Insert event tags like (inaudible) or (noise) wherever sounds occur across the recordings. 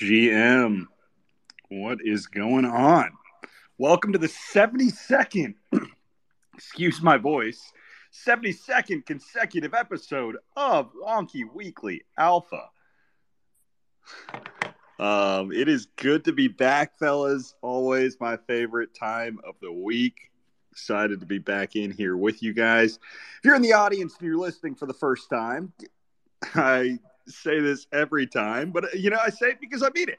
GM, what is going on? Welcome to the 72nd, (clears throat) excuse my voice, 72nd consecutive episode of Wonky Weekly Alpha. Um, it is good to be back, fellas. Always my favorite time of the week. Excited to be back in here with you guys. If you're in the audience and you're listening for the first time, I say this every time, but uh, you know, I say it because I mean it.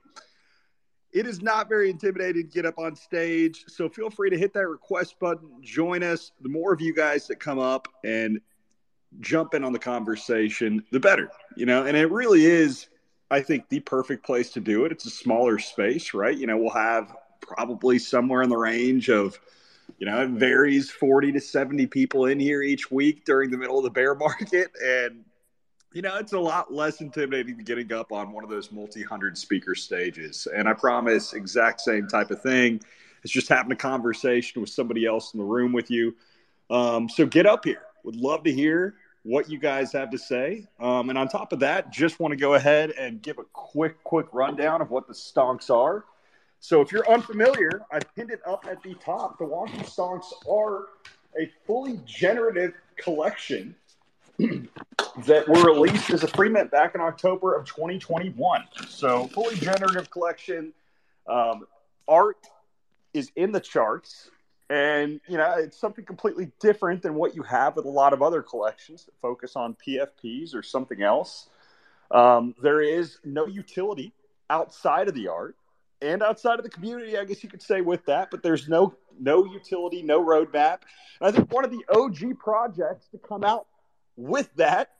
It is not very intimidating to get up on stage, so feel free to hit that request button. Join us. The more of you guys that come up and jump in on the conversation, the better. You know, and it really is, I think, the perfect place to do it. It's a smaller space, right? You know, we'll have probably somewhere in the range of you know, it varies 40 to 70 people in here each week during the middle of the bear (laughs) market. And you know, it's a lot less intimidating than getting up on one of those multi hundred speaker stages. And I promise, exact same type of thing. It's just having a conversation with somebody else in the room with you. Um, so get up here. Would love to hear what you guys have to say. Um, and on top of that, just want to go ahead and give a quick, quick rundown of what the stonks are. So if you're unfamiliar, I've pinned it up at the top. The Wonky Stonks are a fully generative collection that were released as a free mint back in October of 2021. So, fully generative collection. Um, art is in the charts. And, you know, it's something completely different than what you have with a lot of other collections that focus on PFPs or something else. Um, there is no utility outside of the art and outside of the community, I guess you could say with that, but there's no no utility, no roadmap. And I think one of the OG projects to come out with that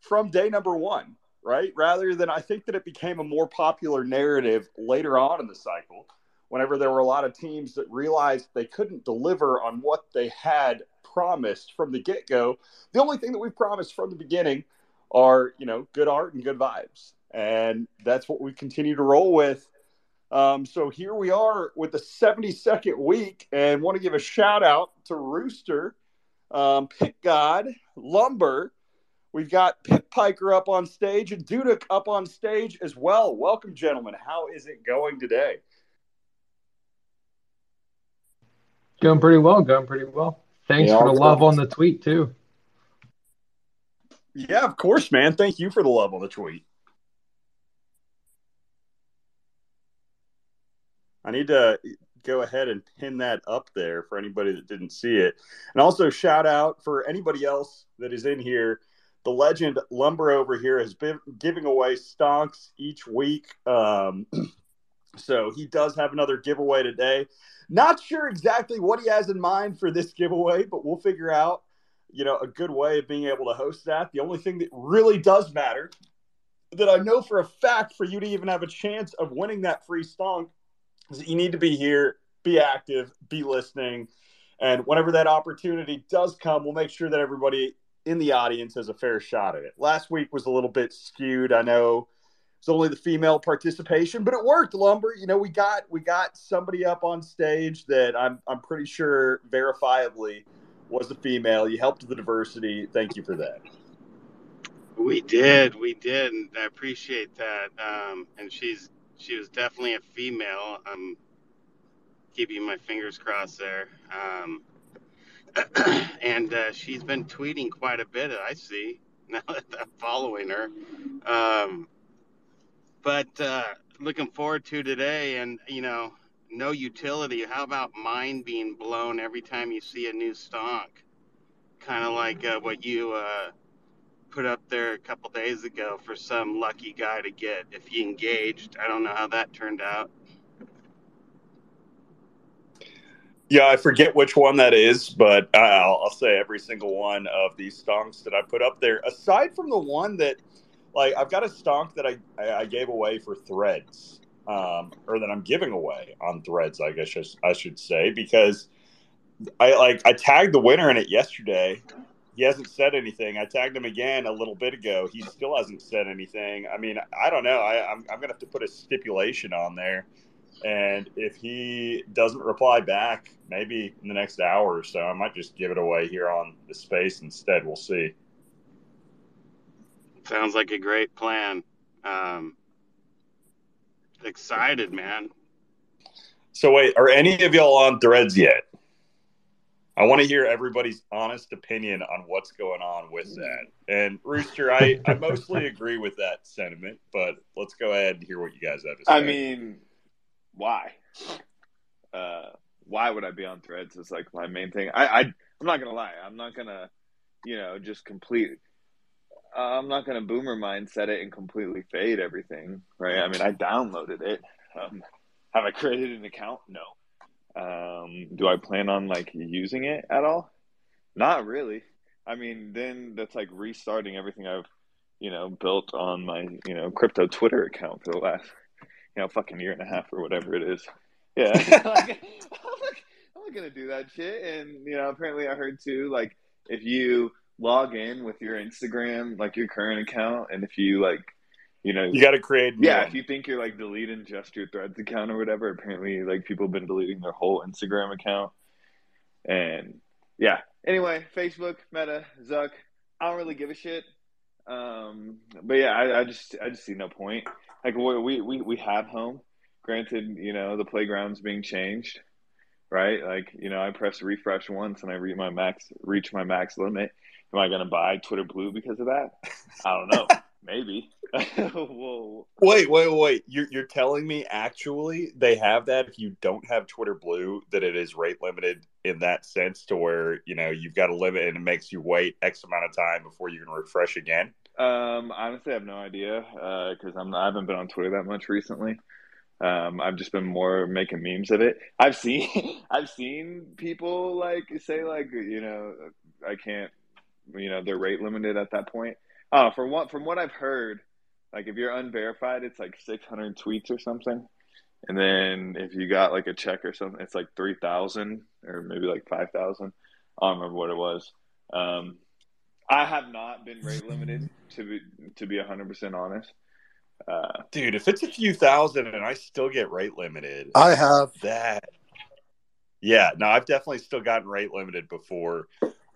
from day number one, right? Rather than I think that it became a more popular narrative later on in the cycle, whenever there were a lot of teams that realized they couldn't deliver on what they had promised from the get go. The only thing that we've promised from the beginning are, you know, good art and good vibes. And that's what we continue to roll with. Um, so here we are with the 72nd week, and want to give a shout out to Rooster, um, Pit God, Lumber, We've got Pit Piker up on stage and Dudek up on stage as well. Welcome, gentlemen. How is it going today? Going pretty well. Going pretty well. Thanks yeah, for the love on the tweet too. Yeah, of course, man. Thank you for the love on the tweet. I need to go ahead and pin that up there for anybody that didn't see it. And also shout out for anybody else that is in here the legend Lumber over here has been giving away stonks each week. Um, (clears throat) so he does have another giveaway today. Not sure exactly what he has in mind for this giveaway, but we'll figure out, you know, a good way of being able to host that. The only thing that really does matter that I know for a fact for you to even have a chance of winning that free stonk you need to be here, be active, be listening. And whenever that opportunity does come, we'll make sure that everybody in the audience has a fair shot at it. Last week was a little bit skewed. I know it's only the female participation, but it worked. Lumber, you know, we got we got somebody up on stage that I'm I'm pretty sure verifiably was a female. You helped the diversity. Thank you for that. We did, we did, and I appreciate that. Um, and she's she was definitely a female. I'm keeping my fingers crossed there. Um, (clears throat) and uh, she's been tweeting quite a bit. I see (laughs) now that I'm following her. Um, but uh, looking forward to today, and you know, no utility. How about mind being blown every time you see a new stonk? Kind of like uh, what you uh, put up there a couple days ago for some lucky guy to get if he engaged. I don't know how that turned out. Yeah, I forget which one that is, but I'll, I'll, say every single one of these stonks that I put up there, aside from the one that, like, I've got a stonk that I, I gave away for threads, um, or that I'm giving away on threads, I guess I should say, because I like I tagged the winner in it yesterday. He hasn't said anything. I tagged him again a little bit ago. He still hasn't said anything. I mean, I don't know. I, I'm, I'm gonna have to put a stipulation on there and if he doesn't reply back, maybe in the next hour or so, I might just give it away here on the space instead. We'll see. Sounds like a great plan. Um, excited, man. So wait, are any of y'all on threads yet? I want to hear everybody's honest opinion on what's going on with that. And Rooster, I, I mostly (laughs) agree with that sentiment, but let's go ahead and hear what you guys have to say. I mean, why? Uh, why would I be on threads is like my main thing. I, I I'm not gonna lie, I'm not gonna, you know, just complete uh, I'm not gonna boomer mindset it and completely fade everything, right? I mean I downloaded it. Um, have I created an account? No. Um, do I plan on like using it at all? Not really. I mean, then that's like restarting everything I've, you know, built on my, you know, crypto Twitter account for the last, you know, fucking year and a half or whatever it is. Yeah. (laughs) (laughs) like, I'm not gonna do that shit. And you know, apparently I heard too, like if you log in with your Instagram, like your current account, and if you like you know you got to create yeah if you think you're like deleting just your threads account or whatever apparently like people have been deleting their whole instagram account. And yeah. Anyway facebook meta zuck i don't really give a shit. Um but yeah i, I just i just see no point. Like we, we we have home. Granted you know the playground's being changed right? Like you know i press refresh once and i reach my max reach my max limit. Am i going to buy twitter blue because of that? I don't know (laughs) Maybe. (laughs) Whoa. Wait, wait, wait. You're, you're telling me actually they have that if you don't have Twitter Blue, that it is rate limited in that sense to where, you know, you've got a limit and it makes you wait X amount of time before you can refresh again? Um, honestly, I have no idea because uh, I'm I haven't been on Twitter that much recently. Um, I've just been more making memes of it. I've seen (laughs) I've seen people like say like you know I can't you know they're rate limited at that point. Oh, from what from what I've heard, like if you're unverified, it's like 600 tweets or something, and then if you got like a check or something, it's like 3,000 or maybe like 5,000. I don't remember what it was. Um, I have not been rate limited to be to be 100 percent honest. Uh, Dude, if it's a few thousand and I still get rate limited, I have that. Yeah, no, I've definitely still gotten rate limited before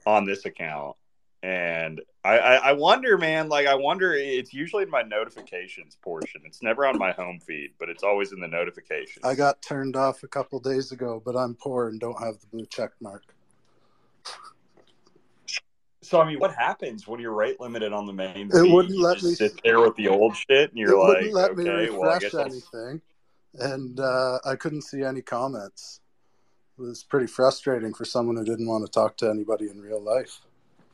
on this account, and I, I, I wonder, man. Like, I wonder. It's usually in my notifications portion. It's never on my home feed, but it's always in the notifications. I got turned off a couple days ago, but I'm poor and don't have the blue check mark. So I mean, what happens when you're rate limited on the main? It feed? wouldn't you let me sit there with the old shit, and you're like, wouldn't let okay, me refresh well, anything, and uh, I couldn't see any comments. It was pretty frustrating for someone who didn't want to talk to anybody in real life.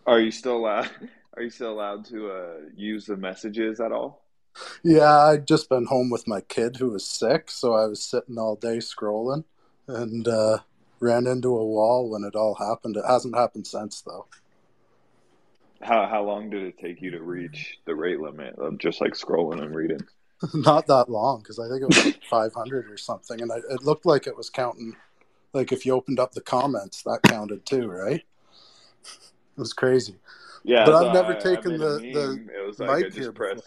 Are you still allowed? (laughs) Are you still allowed to uh, use the messages at all? Yeah, I'd just been home with my kid who was sick, so I was sitting all day scrolling and uh, ran into a wall when it all happened. It hasn't happened since, though. How how long did it take you to reach the rate limit of just like scrolling and reading? (laughs) Not that long, because I think it was like (laughs) 500 or something, and I, it looked like it was counting. Like if you opened up the comments, that counted too, right? It was crazy. Yeah, but I've never I, taken I the the it was like mic just press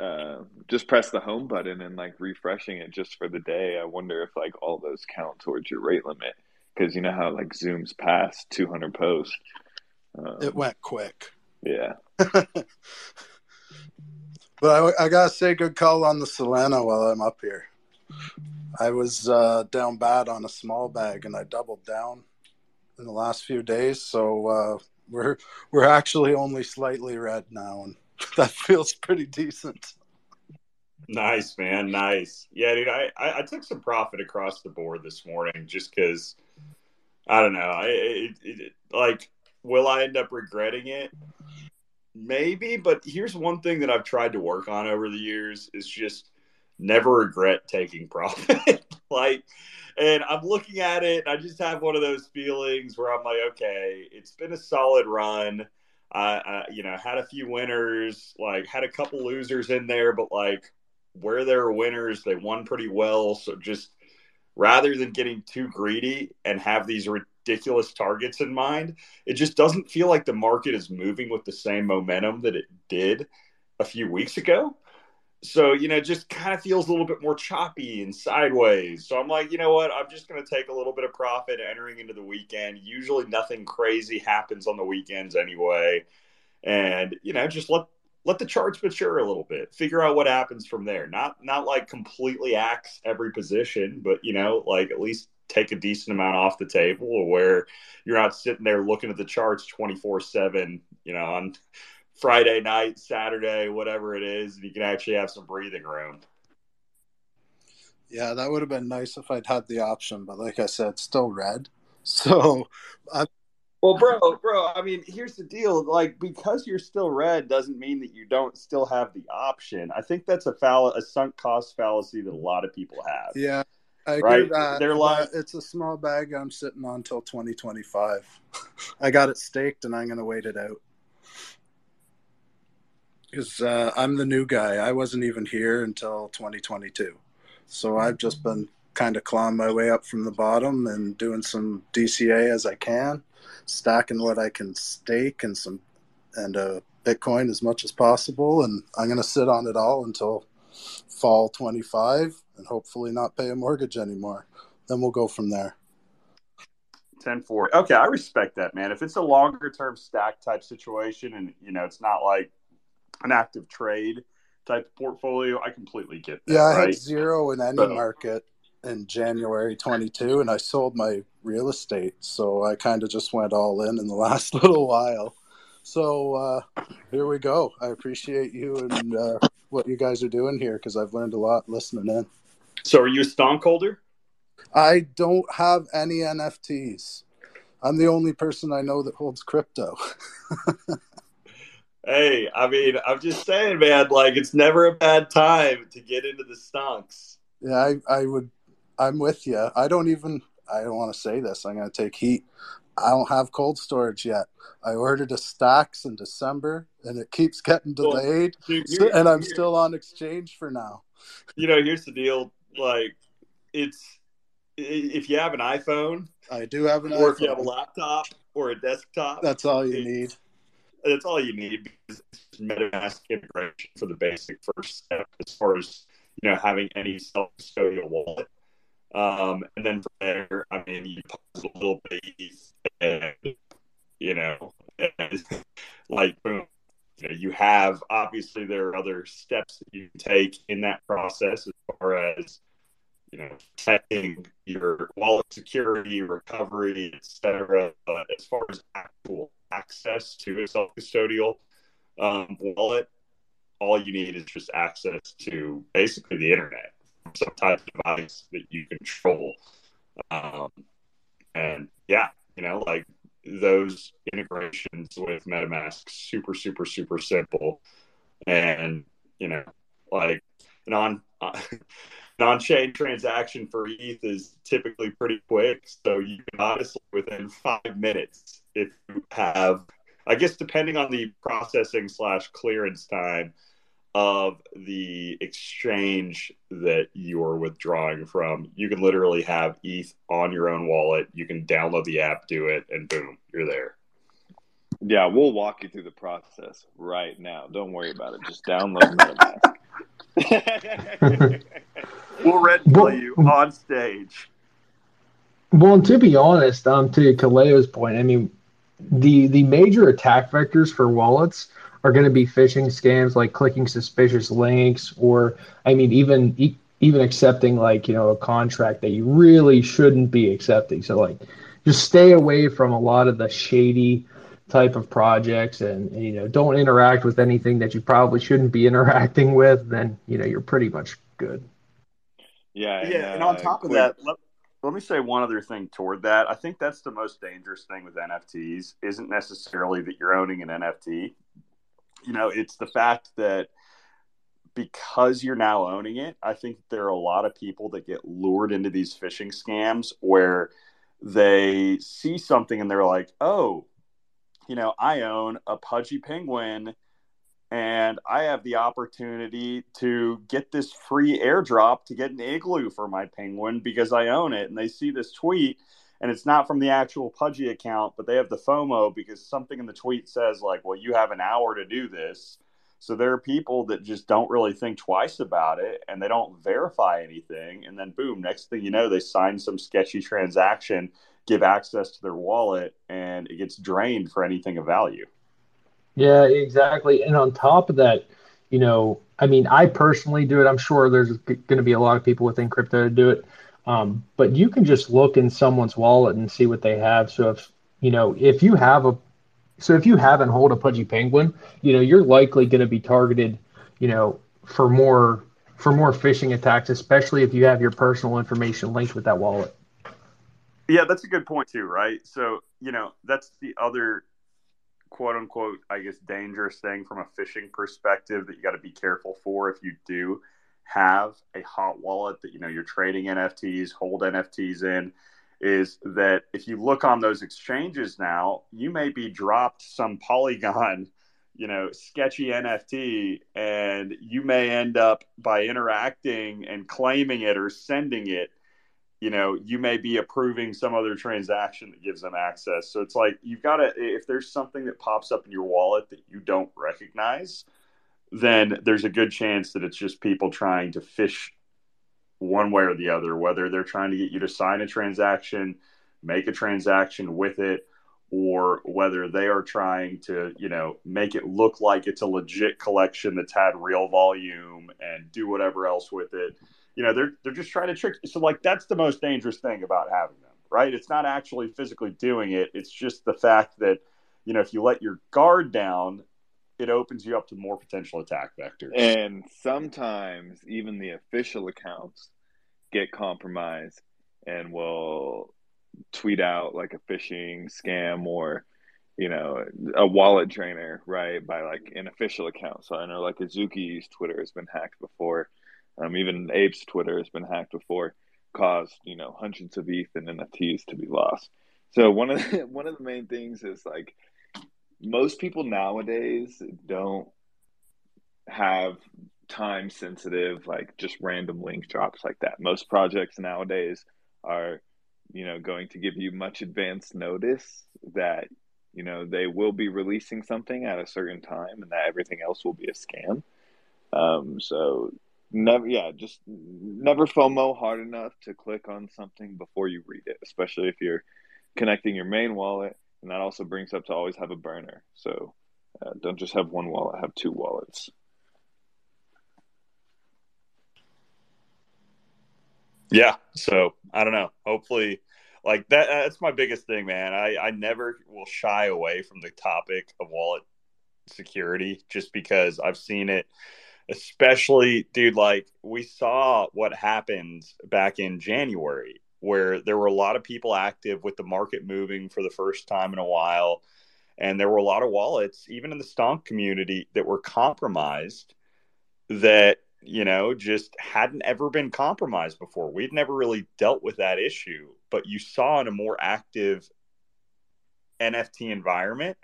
uh, just press the home button and like refreshing it just for the day. I wonder if like all those count towards your rate limit because you know how like zooms past 200 posts. Um, it went quick. Yeah. (laughs) but I, I, gotta say, good call on the Solana while I'm up here. I was uh, down bad on a small bag and I doubled down in the last few days. So uh, we're we're actually only slightly red now, and (laughs) that feels pretty decent. Nice, man. Nice. Yeah, dude. I, I, I took some profit across the board this morning just because I don't know. I it, it, like will I end up regretting it? Maybe, but here's one thing that I've tried to work on over the years is just never regret taking (laughs) profit. like and I'm looking at it, and I just have one of those feelings where I'm like, okay, it's been a solid run. I, I, you know, had a few winners, like had a couple losers in there, but like where there are winners, they won pretty well. So just rather than getting too greedy and have these ridiculous targets in mind, it just doesn't feel like the market is moving with the same momentum that it did a few weeks ago so you know just kind of feels a little bit more choppy and sideways so i'm like you know what i'm just going to take a little bit of profit entering into the weekend usually nothing crazy happens on the weekends anyway and you know just let let the charts mature a little bit. Figure out what happens from there. Not not like completely axe every position, but you know, like at least take a decent amount off the table where you're not sitting there looking at the charts 24/7, you know, on Friday night, Saturday, whatever it is, and you can actually have some breathing room. Yeah, that would have been nice if I'd had the option, but like I said, still red. (laughs) So I well, bro, bro, I mean, here's the deal. Like, because you're still red doesn't mean that you don't still have the option. I think that's a fall- a sunk cost fallacy that a lot of people have. Yeah. I right? That, They're like, it's a small bag I'm sitting on till 2025. (laughs) I got it staked and I'm going to wait it out. Because uh, I'm the new guy. I wasn't even here until 2022. So I've just been kind of clawing my way up from the bottom and doing some DCA as I can stacking what I can stake and some and uh, Bitcoin as much as possible, and I'm going to sit on it all until fall 25, and hopefully not pay a mortgage anymore. Then we'll go from there. 10 4. Okay, I respect that, man. If it's a longer term stack type situation and, you know, it's not like an active trade type portfolio, I completely get that. Yeah, I right? had zero in any market in January 22 and I sold my real estate. So I kind of just went all in in the (laughs) last little while. So uh, here we go. I appreciate you and uh, what you guys are doing here because I've learned a lot listening in. So are you a stonk holder? I don't have any NFTs. I'm the only person I know that holds crypto. (laughs) hey, I mean, I'm just saying, man, like it's never a bad time to get into the stonks. Yeah, I, I would I'm with you. I don't even. I don't want to say this. I'm going to take heat. I don't have cold storage yet. I ordered a stocks in December, and it keeps getting delayed. Well, dude, and I'm still on exchange for now. You know, here's the deal. Like, it's if you have an iPhone, I do have an or iPhone. if you have a laptop or a desktop, that's all you need. That's all you need because it's MetaMask integration for the basic first step as far as you know having any self custodial wallet. Um, and then from there, I mean, you pause a little bit, and you know, and like boom, you, know, you have obviously there are other steps that you take in that process as far as you know protecting your wallet security, recovery, etc. But as far as actual access to a self custodial um, wallet, all you need is just access to basically the internet some type of device that you control. Um, and yeah, you know, like those integrations with MetaMask, super, super, super simple. And, you know, like an on, an (laughs) on-chain transaction for ETH is typically pretty quick. So you can honestly, within five minutes, if you have, I guess, depending on the processing slash clearance time, of the exchange that you're withdrawing from. You can literally have ETH on your own wallet. You can download the app, do it, and boom, you're there. Yeah, we'll walk you through the process right now. Don't worry about it. Just download MetaMask. (laughs) we'll red play you on stage. Well, to be honest, um, to Kaleo's point, I mean, the the major attack vectors for wallets are going to be phishing scams like clicking suspicious links or i mean even even accepting like you know a contract that you really shouldn't be accepting. So like just stay away from a lot of the shady type of projects and, and you know don't interact with anything that you probably shouldn't be (laughs) interacting with then you know you're pretty much good. Yeah yeah and, and on uh, top of that let, let me say one other thing toward that. I think that's the most dangerous thing with nfts isn't necessarily that you're owning an nft you know, it's the fact that because you're now owning it, I think there are a lot of people that get lured into these phishing scams where they see something and they're like, oh, you know, I own a pudgy penguin and I have the opportunity to get this free airdrop to get an igloo for my penguin because I own it. And they see this tweet and it's not from the actual Pudgy account, but they have the FOMO because something in the tweet says like, "Well, you have an hour to do this." So there are people that just don't really think twice about it and they don't verify anything, and then boom, next thing you know, they sign some sketchy transaction, give access to their wallet, and it gets drained for anything of value. Yeah, exactly. And on top of that, you know, I mean, I personally do it. I'm sure there's going to be a lot of people within crypto to do it. Um, but you can just look in someone's wallet and see what they have. So if you know, if you have a, so if you haven't hold a pudgy penguin, you know, you're likely going to be targeted, you know, for more for more phishing attacks, especially if you have your personal information linked with that wallet. Yeah, that's a good point too, right? So, you know, that's the other quote unquote, I guess, dangerous thing from a phishing perspective that you got to be careful for if you do have a hot wallet that, you know, you're trading NFTs, hold NFTs in, is that if you look on those exchanges now, you may be dropped some Polygon (laughs) you know, sketchy NFT, and you may end up by interacting and claiming it or sending it, you know, you may be approving some other transaction that gives them access. So it's like you've got to, if there's something that pops up in your wallet that you don't recognize, then there's a good chance that it's just people trying to fish one way or the other, whether they're trying to get you to sign a transaction, make a transaction with it, or whether they are trying to, you know, make it look like it's a legit collection that's had real volume and do whatever else with it. You know, they're they're just trying to trick. You. So like that's the most dangerous thing about having them, right? It's not actually physically doing it. It's just the fact that, you know, if you let your guard down, it opens you up to more potential attack vectors. And sometimes even the official accounts get compromised and will tweet out like a phishing scam or you know a wallet drainer right by like an official account so i know like azuki's twitter has been hacked before um, even ape's twitter has been hacked before caused you know hundreds of eth and nfts to be lost. So one of the, (laughs) one of the main things is like most people nowadays don't have time sensitive like just random link drops like that. Most projects nowadays are you know going to give you much advance notice that you know they will be releasing something at a certain time and that everything else will be a scam. Um, so never yeah just never fomo hard enough to click on something before you read it especially if you're connecting your main wallet and that also brings up to always have a burner so uh, don't just have one wallet have two wallets Yeah. So I don't know. Hopefully, like that. That's my biggest thing, man. I I never will shy away from the topic of wallet security just because I've seen it. Especially, dude, like we saw what happened back in January, where there were a lot of people active with the market moving for the first time in a while. And there were a lot of wallets, even in the stonk community, that were compromised that you know, just hadn't ever been compromised before. We'd never really dealt with that issue, but you saw in a more active NFT environment,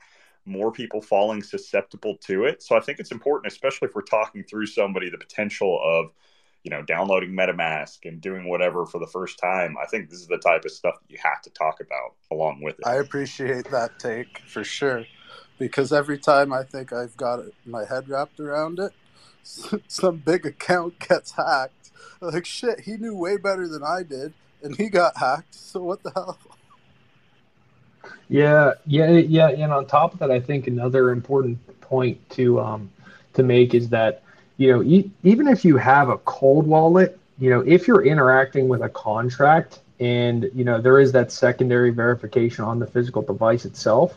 more people falling susceptible to it. So I think it's important, especially if we're talking through somebody, the potential of, you know, downloading MetaMask and doing whatever for the first time. I think this is the type of stuff that you have to talk about along with it. I appreciate that take for sure. Because every time I think I've got my head wrapped around it, (laughs) some big account gets hacked. Like shit, he knew way better than I did, and he got hacked. So what the hell? Yeah, yeah, yeah. And on top of that, I think another important point to um, to make is that you know e- even if you have a cold wallet, you know if you're interacting with a contract and you know there is that secondary verification on the physical device itself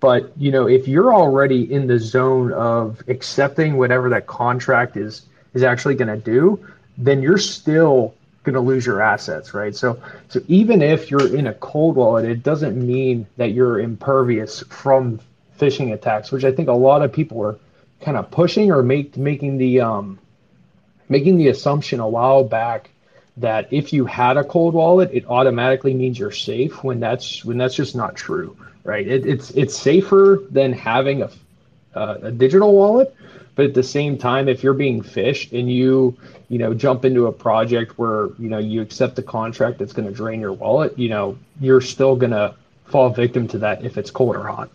but you know, if you're already in the zone of accepting whatever that contract is is actually going to do, then you're still going to lose your assets, right? So, so even if you're in a cold wallet, it doesn't mean that you're impervious from phishing attacks, which I think a lot of people are kind of pushing or make making the um, making the assumption a while back that if you had a cold wallet, it automatically means you're safe when that's when that's just not true right? It, it's it's safer than having a uh, a digital wallet, but at the same time, if you're being phished and you you know jump into a project where you know you accept a contract that's going to drain your wallet, you know you're still going to fall victim to that if it's cold or hot.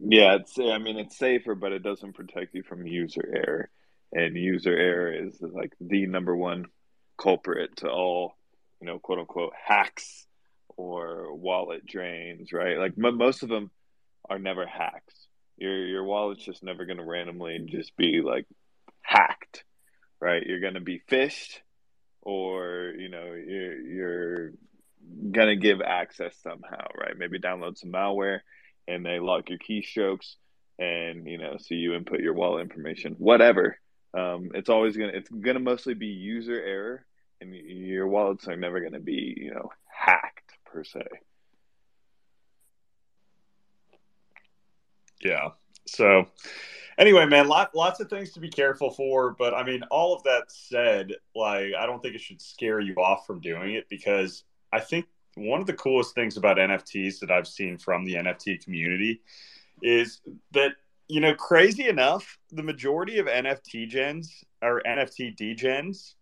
Yeah, it's I mean it's safer, but it doesn't protect you from user error, and user error is like the number one culprit to all you know quote unquote hacks or wallet drains, right? Like m- most of them are never hacks, your your wallet's just never going to randomly just be like hacked, right? You're going to be phished, or you know you're you're going to give access somehow, right? Maybe download some malware and they lock your keystrokes, and you know so you input your wallet information, whatever. Um, it's always gonna it's gonna mostly be user error, and your wallets are never gonna be you know hacked per se. Yeah. So anyway, man, lot, lots of things to be careful for. But I mean, all of that said, like, I don't think it should scare you off from doing it because I think one of the coolest things about NFTs that I've seen from the NFT community is that, you know, crazy enough, the majority of NFT gens or NFT degens,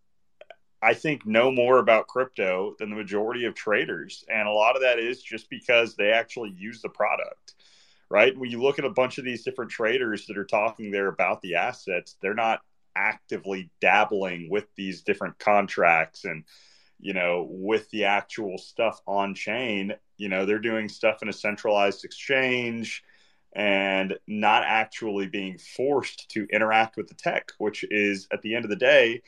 I think, know more about crypto than the majority of traders. And a lot of that is just because they actually use the product right? When you look at a bunch of these different traders that are talking there about the assets, they're not actively dabbling with these different contracts and you know with the actual stuff on chain you know they're doing stuff in a centralized exchange and not actually being forced to interact with the tech which is at the end of the day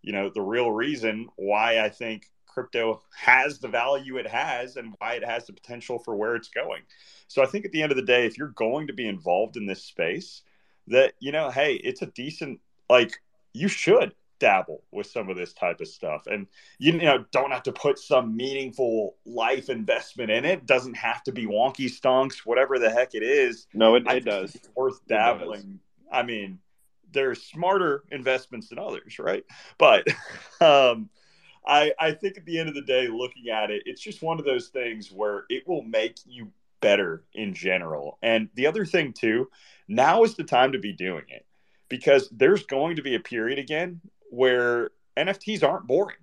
you know the real reason why i think crypto has the value it has and why it has the potential for where it's going. So I think at the end of the day, if you're going to be involved in this space, that, you know, hey, it's a decent, like, you should dabble with some of this type of stuff. And you know don't have to put some meaningful life investment in it. Doesn't have to be wonky stonks whatever the heck it is. No it, it does it's worth dabbling does. i mean there's smarter investments than others right? But (laughs) um I, I think at the end of the day, looking at it, it's just one of those things where it will make you better in general. And the other thing, too, now is the time to be doing it because there's going to be a period again where NFTs aren't boring,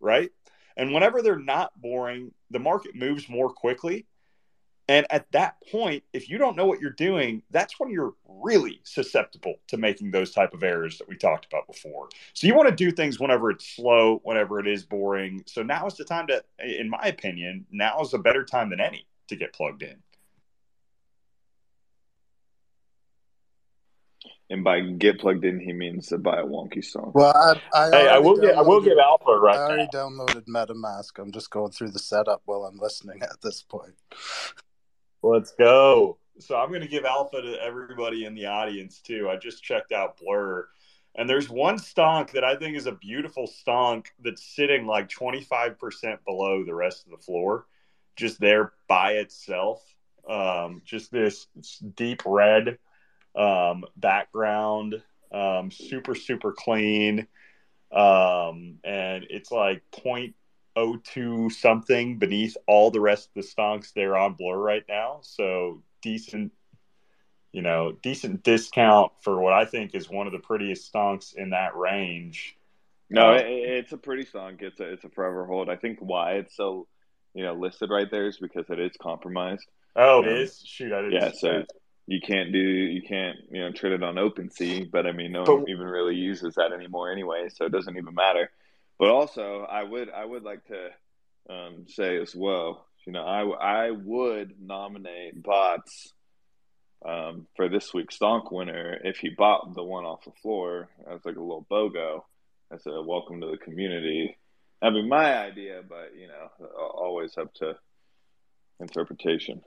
right? And whenever they're not boring, the market moves more quickly and at that point, if you don't know what you're doing, that's when you're really susceptible to making those type of errors that we talked about before. So you want to do things whenever it's slow, whenever it is boring. So now is the time to, in my opinion, now is a better time than any to get plugged in. And by get plugged in, he means to buy a wonky stonk. Well, I, I hey, I will get, I will give Alpha right. I already now. downloaded MetaMask. I'm just going through the setup while I'm listening at this point. Let's go. So I'm going to give alpha to everybody in the audience too. I just checked out Blur, and there's one stonk that I think is a beautiful stonk that's sitting like 25% below the rest of the floor, just there by itself. Um, just this deep red um, background, um, super super clean, um, and it's like point 02 something beneath all the rest of the stonks they're on blur right now. So decent, you know, decent discount for what I think is one of the prettiest stonks in that range. No, uh, it, it's a pretty stonk. It's a it's a forever hold. I think why it's so, you know, listed right there is because it is compromised. Oh, um, it is. Shoot, I didn't. Yeah, so that. you can't do you can't you know trade it on OpenSea, but I mean no but, one even really uses that anymore anyway, so it doesn't even matter. But also, I would I would like to um, say as well, you know, I I would nominate Bots um, for this week's Stonk winner if he bought the one off the floor as like a little BOGO as a welcome to the community. That'd be my idea, but you know, always up to interpretation.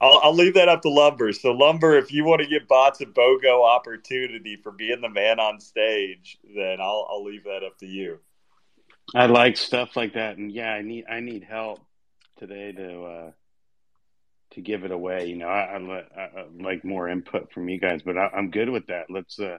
I'll, I'll leave that up to Lumber. So, Lumber, if you want to give bots a BOGO opportunity for being the man on stage, then I'll, I'll leave that up to you. I like stuff like that, and yeah, I need I need help today to uh, to give it away. You know, I, I, I like more input from you guys, but I, am good with that. Let's, uh,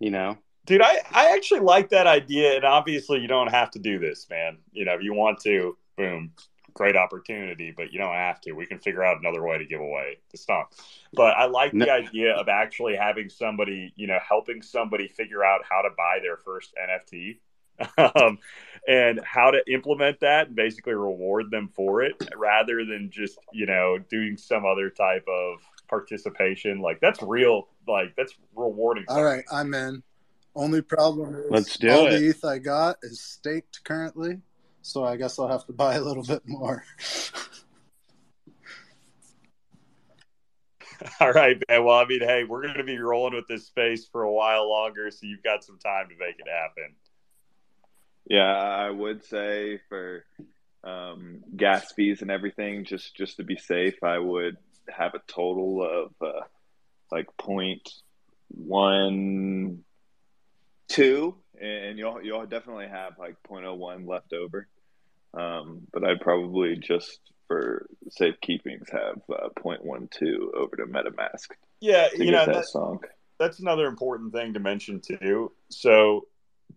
you know, dude, I I actually like that idea, and obviously you don't have to do this, man. You know, if you want to, boom, great opportunity, but you don't have to. We can figure out another way to give away the stonk. But I like the idea of actually having somebody, you know, helping somebody figure out how to buy their first NFT (laughs) um, and how to implement that and basically reward them for it rather than just, you know, doing some other type of participation. Like that's real, like that's rewarding. All right, I'm in. Only problem is Let's do all it. the ETH I got is staked currently so I guess I'll have to buy a little bit more. (laughs) All right, man. Well, I mean, hey, we're going to be rolling with this space for a while longer, so you've got some time to make it happen. Yeah, I would say for um, gas fees and everything, just just to be safe, I would have a total of uh, like point one two, and you'll you'll definitely have like 0.01 left over. Um, but I'd probably just for safekeepings have uh, 0.12 over to MetaMask. Yeah, to you know that that, song. that's another important thing to mention too. So,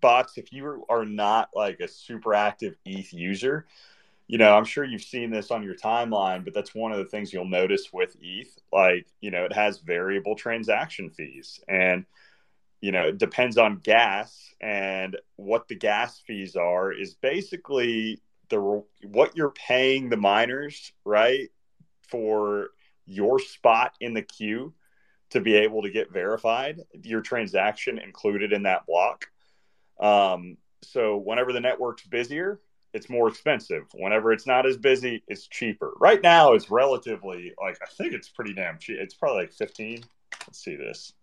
bots, if you are not like a super active ETH user, you know, I'm sure you've seen this on your timeline, but that's one of the things you'll notice with ETH. Like, you know, it has variable transaction fees, and you know, it depends on gas, and what the gas fees are is basically the what you're paying the miners, right, for your spot in the queue to be able to get verified, your transaction included in that block. Um, so whenever the network's busier, it's more expensive. Whenever it's not as busy, it's cheaper. Right now, it's relatively like I think it's pretty damn cheap. It's probably like 15. Let's see this.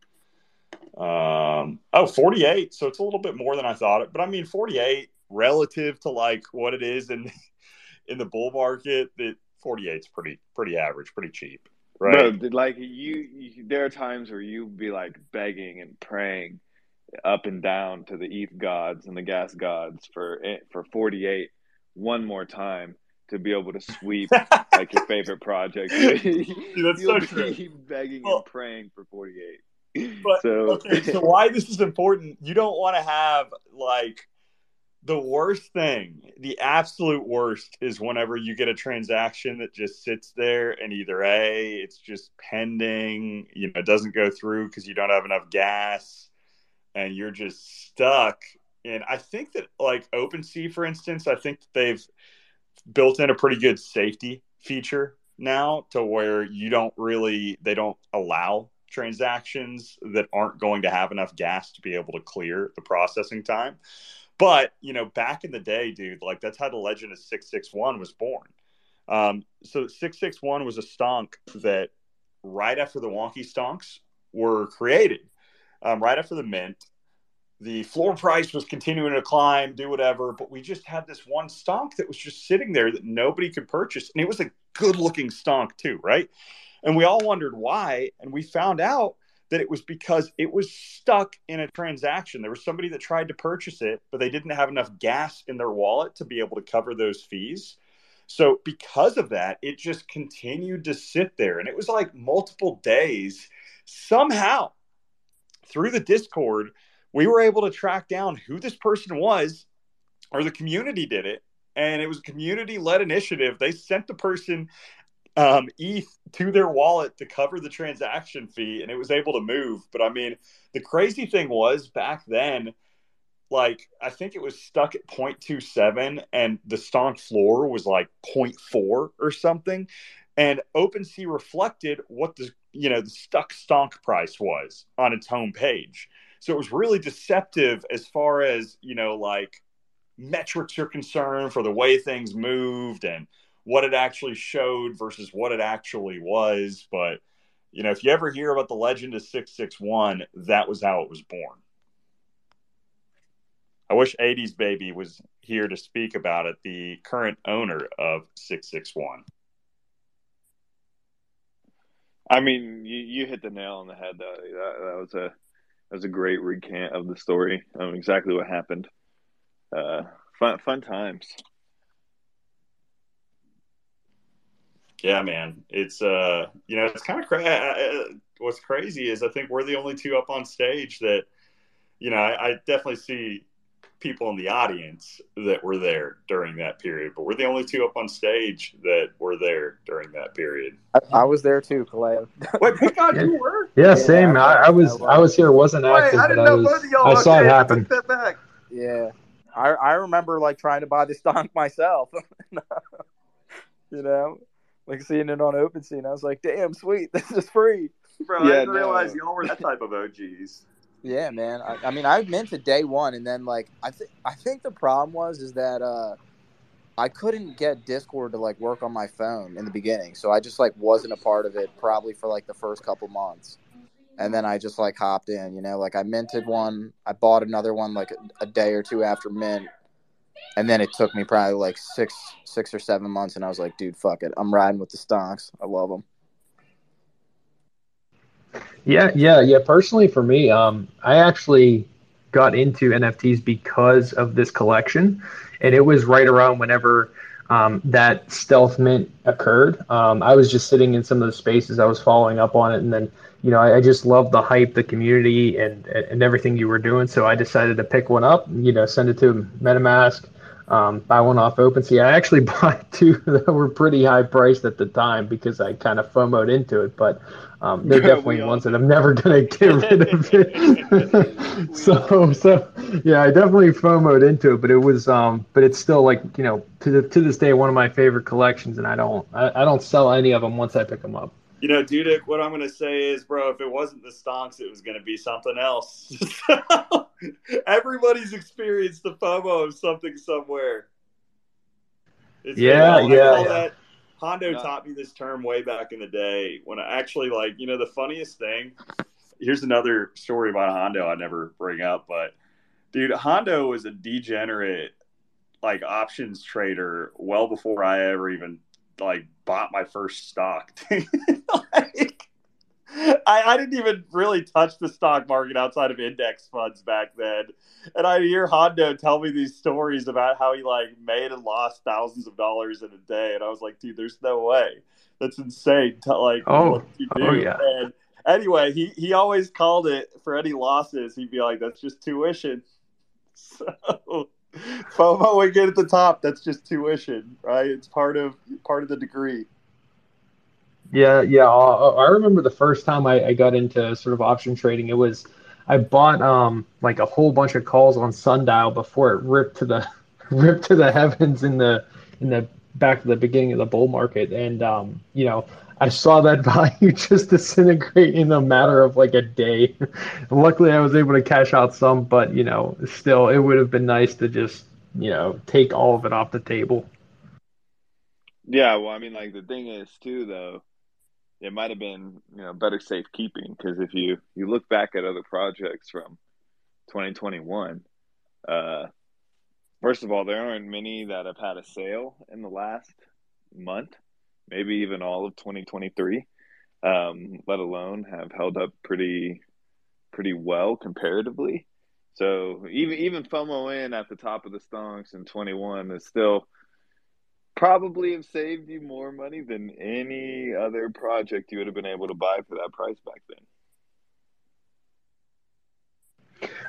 Um, oh, 48. So it's a little bit more than I thought it. But I mean, 48 relative to like what it is in (laughs) in the bull market, that 48 is pretty pretty average, pretty cheap. Right. Bro, like you, you, there are times where you be like begging and praying up and down to the ETH gods and the gas gods for for 48 one more time to be able to sweep (laughs) like your favorite project. Dude, that's (laughs) You'll so true. begging Well- and praying for 48. But so okay, so why this is important? You don't want to have like the worst thing, the absolute worst is whenever you get a transaction that just sits there and either A, it's just pending, you know, it doesn't go through because you don't have enough gas and you're just stuck. And I think that like OpenSea, for instance, I think they've built in a pretty good safety feature now to where you don't really they don't allow transactions that aren't going to have enough gas to be able to clear the processing time. But, you know, back in the day, dude, like that's how the legend of 661 was born. Um, so 661 was a stonk that right after the wonky stonks were created, um, right after the mint, the floor price was continuing to climb, do whatever, but we just had this one stonk that was just sitting there that nobody could purchase. And it was a good looking stonk, too, right? And we all wondered why. And we found out that it was because it was stuck in a transaction. There was somebody that tried to purchase it, but they didn't have enough gas in their wallet to be able to cover those fees. So, because of that, it just continued to sit there. And it was like multiple days. Somehow, through the Discord, we were able to track down who this person was, or the community did it. And it was a community led initiative. They sent the person um, ETH to their wallet to cover the transaction fee, and it was able to move. But I mean, the crazy thing was back then, like I think it was stuck at 0.27, and the stonk floor was like 0.4 or something. And OpenSea reflected what the you know the stuck stonk price was on its homepage. So it was really deceptive as far as you know like metrics are concerned for the way things moved and what it actually showed versus what it actually was. But you know, if you ever hear about the legend of 661, that was how it was born. I wish 80s Baby was here to speak about it, the current owner of 661. I mean, you, you hit the nail on the head. Though. That, that was a that was a great recant of the story. Um, exactly what happened. Uh, fun fun times. Yeah, man. It's uh, you know, it's kind of cra- what's crazy is I think we're the only two up on stage that, you know, I, I definitely see people in the audience that were there during that period, but we're the only two up on stage that were there during that period. I, I was there too, Kaleo. (laughs) Wait, pick on you were? Yeah, Yeah, same. I I, I was- was I I was here, wasn't active, Wait, I didn't I know was both of y'all. I saw okay, it I happen. took that back. Yeah, I I remember like trying to buy the stonk (laughs) myself. (laughs) you know, like seeing it on OpenSea, and I was like, "Damn, sweet, (laughs) this is free." Bro, Yeah, I didn't no. realize y'all were that type of OGs. Yeah, man. I, I mean, I meant minted day one, and then like I think I think the problem was is that uh, I couldn't get Discord to like work on my phone in the beginning, so I just like wasn't a part of it probably for like the first couple months, and then I just like hopped in. You know, like I minted one, I bought another one like a, a day or two after mint, and then it took me probably like six six or seven months, and I was like, dude, fuck it, I'm riding with the stonks. I love them. Yeah, yeah, yeah. Personally, for me, um, I actually got into NFTs because of this collection, and it was right around whenever um, that stealth mint occurred. Um, I was just sitting in some of the spaces, I was following up on it, and then you know I, I just loved the hype, the community, and and everything you were doing. So I decided to pick one up, you know, send it to MetaMask, um, buy one off OpenSea. I actually (laughs) bought two that were pretty high priced at the time because I kind of FOMOed into it, but um, they're (laughs) definitely ones that I'm never (laughs) going to get rid of it. so, so yeah, I definitely FOMOed into it, but it was, um, but it's still like, you know, to the, to this day, one of my favorite collections. And I don't, I, I don't sell any of them once I pick them up. You know, Dudek, what I'm going to say is, bro, if it wasn't the stonks, it was going to be something else. (laughs) Everybody's experienced the FOMO of something somewhere. It's yeah, yeah. That, Hondo no. taught me this term way back in the day when I actually like, you know, the funniest thing. Here's another story about Hondo I never bring up, but dude, Hondo was a degenerate like options trader well before I ever even like bought my first stock. (laughs) like, I, I didn't even really touch the stock market outside of index funds back then. And I hear Hondo tell me these stories about how he like made and lost thousands of dollars in a day. And I was like, dude, there's no way. That's insane. To, like, oh, what you oh, do. Oh, yeah. And anyway, he, he always called it for any losses. He'd be like, that's just tuition. (laughs) So FOMO we get at the top. That's just tuition, right? It's part of part of the degree. Yeah, yeah. Uh, I remember the first time I, I got into sort of option trading. It was I bought um like a whole bunch of calls on Sundial before it ripped to the (laughs) ripped to the heavens in the in the back to the beginning of the bull market, and um you know I saw that (laughs) value just disintegrate in a matter of like a day. Luckily, I was able to cash out some, but you know, still, it would have been nice to just you know take all of it off the table. Yeah, well, I mean, like the thing is too, though, it might have been you know better safekeeping because if you you look back at other projects from 2021, uh, first of all, there aren't many that have had a sale in the last month maybe even all of 2023, um, let alone have held up pretty pretty well comparatively. So even even FOMO in at the top of the stonks in 21 is still probably have saved you more money than any other project you would have been able to buy for that price back then.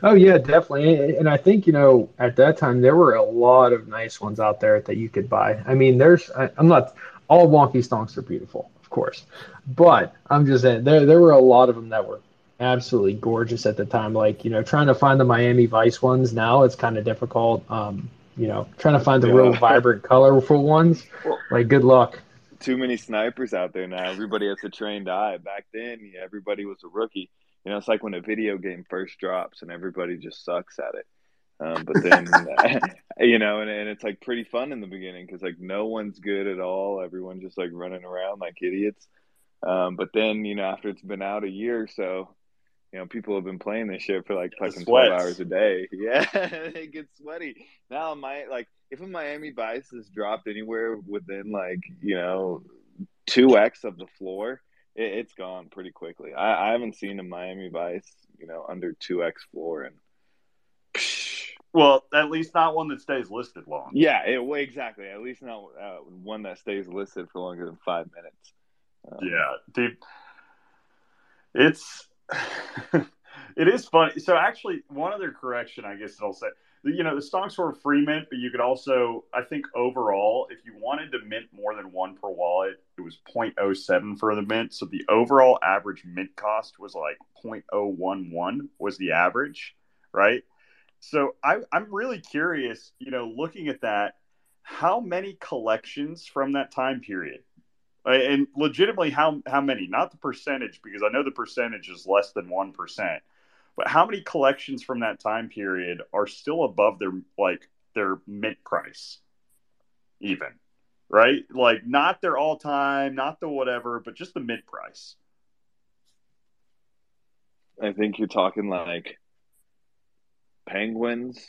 Oh yeah, definitely. And I think you know at that time there were a lot of nice ones out there that you could buy. I mean, there's I, am not all wonky stonks are beautiful, of course, but I'm just saying there there were a lot of them that were absolutely gorgeous at the time. Like you know, trying to find the Miami Vice ones now it's kind of difficult. Um, you know, trying to find the yeah. real (laughs) vibrant, colorful ones. Like good luck. Too many snipers out there now. Everybody has a trained eye. Back then, everybody was a rookie. You know, it's like when a video game first drops and everybody just sucks at it. Um, but then, (laughs) you know, and, and it's like pretty fun in the beginning because like no one's good at all. Everyone's just like running around like idiots. Um, but then, you know, after it's been out a year or so, you know, people have been playing this shit for like fucking 12 hours a day. (laughs) Yeah, it gets sweaty. Now, my, like, if a Miami Vice is dropped anywhere within like, you know, 2x of the floor, it, has gone pretty quickly. I, I haven't seen a Miami Vice, you know, under 2x floor and well, at least not one that stays listed long. Yeah, it, exactly. At least not uh, one that stays listed for longer than five minutes. Um, yeah, dude, it's (laughs) it is funny. So actually, one other correction, I guess I'll say, you know, the stonks were free mint, but you could also, I think, overall, if you wanted to mint more than one per wallet, it was 0.07 for the mint. So the overall average mint cost was like 0.011 was the average, right? So I, I'm really curious, you know, looking at that, how many collections from that time period? And legitimately, how how many? Not the percentage, because I know the percentage is less than one percent. But how many collections from that time period are still above their like their mint price? even, right? Like not their all time, not the whatever, but just the mint price. I think you're talking like penguins,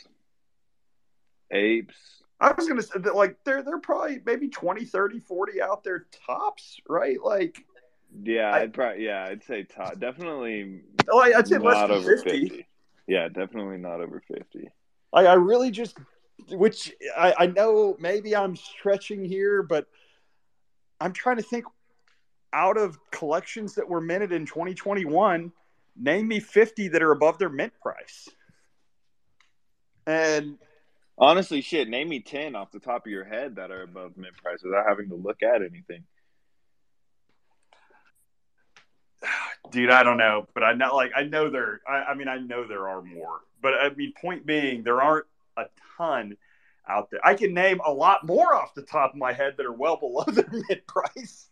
apes. I was going to say that like they're they're probably maybe 20, 30, 40 out there tops, right? Like Yeah, I- I'd probably yeah, I'd say top. Definitely I- I'd say less not than over 50. 50. Yeah, definitely not over 50. Like I really just, which I, I know maybe I'm stretching here, but I'm trying to think out of collections that were minted in 2021. Name me 50 that are above their mint price. And Honestly, shit, name me 10 off the top of your head that are above mint price without having to look at anything. dude, I don't know, but I know like I know there. I, I mean, I know there are more, but I mean, point being, there aren't a ton out there. I can name a lot more off the top of my head that are well below (laughs) their mint price.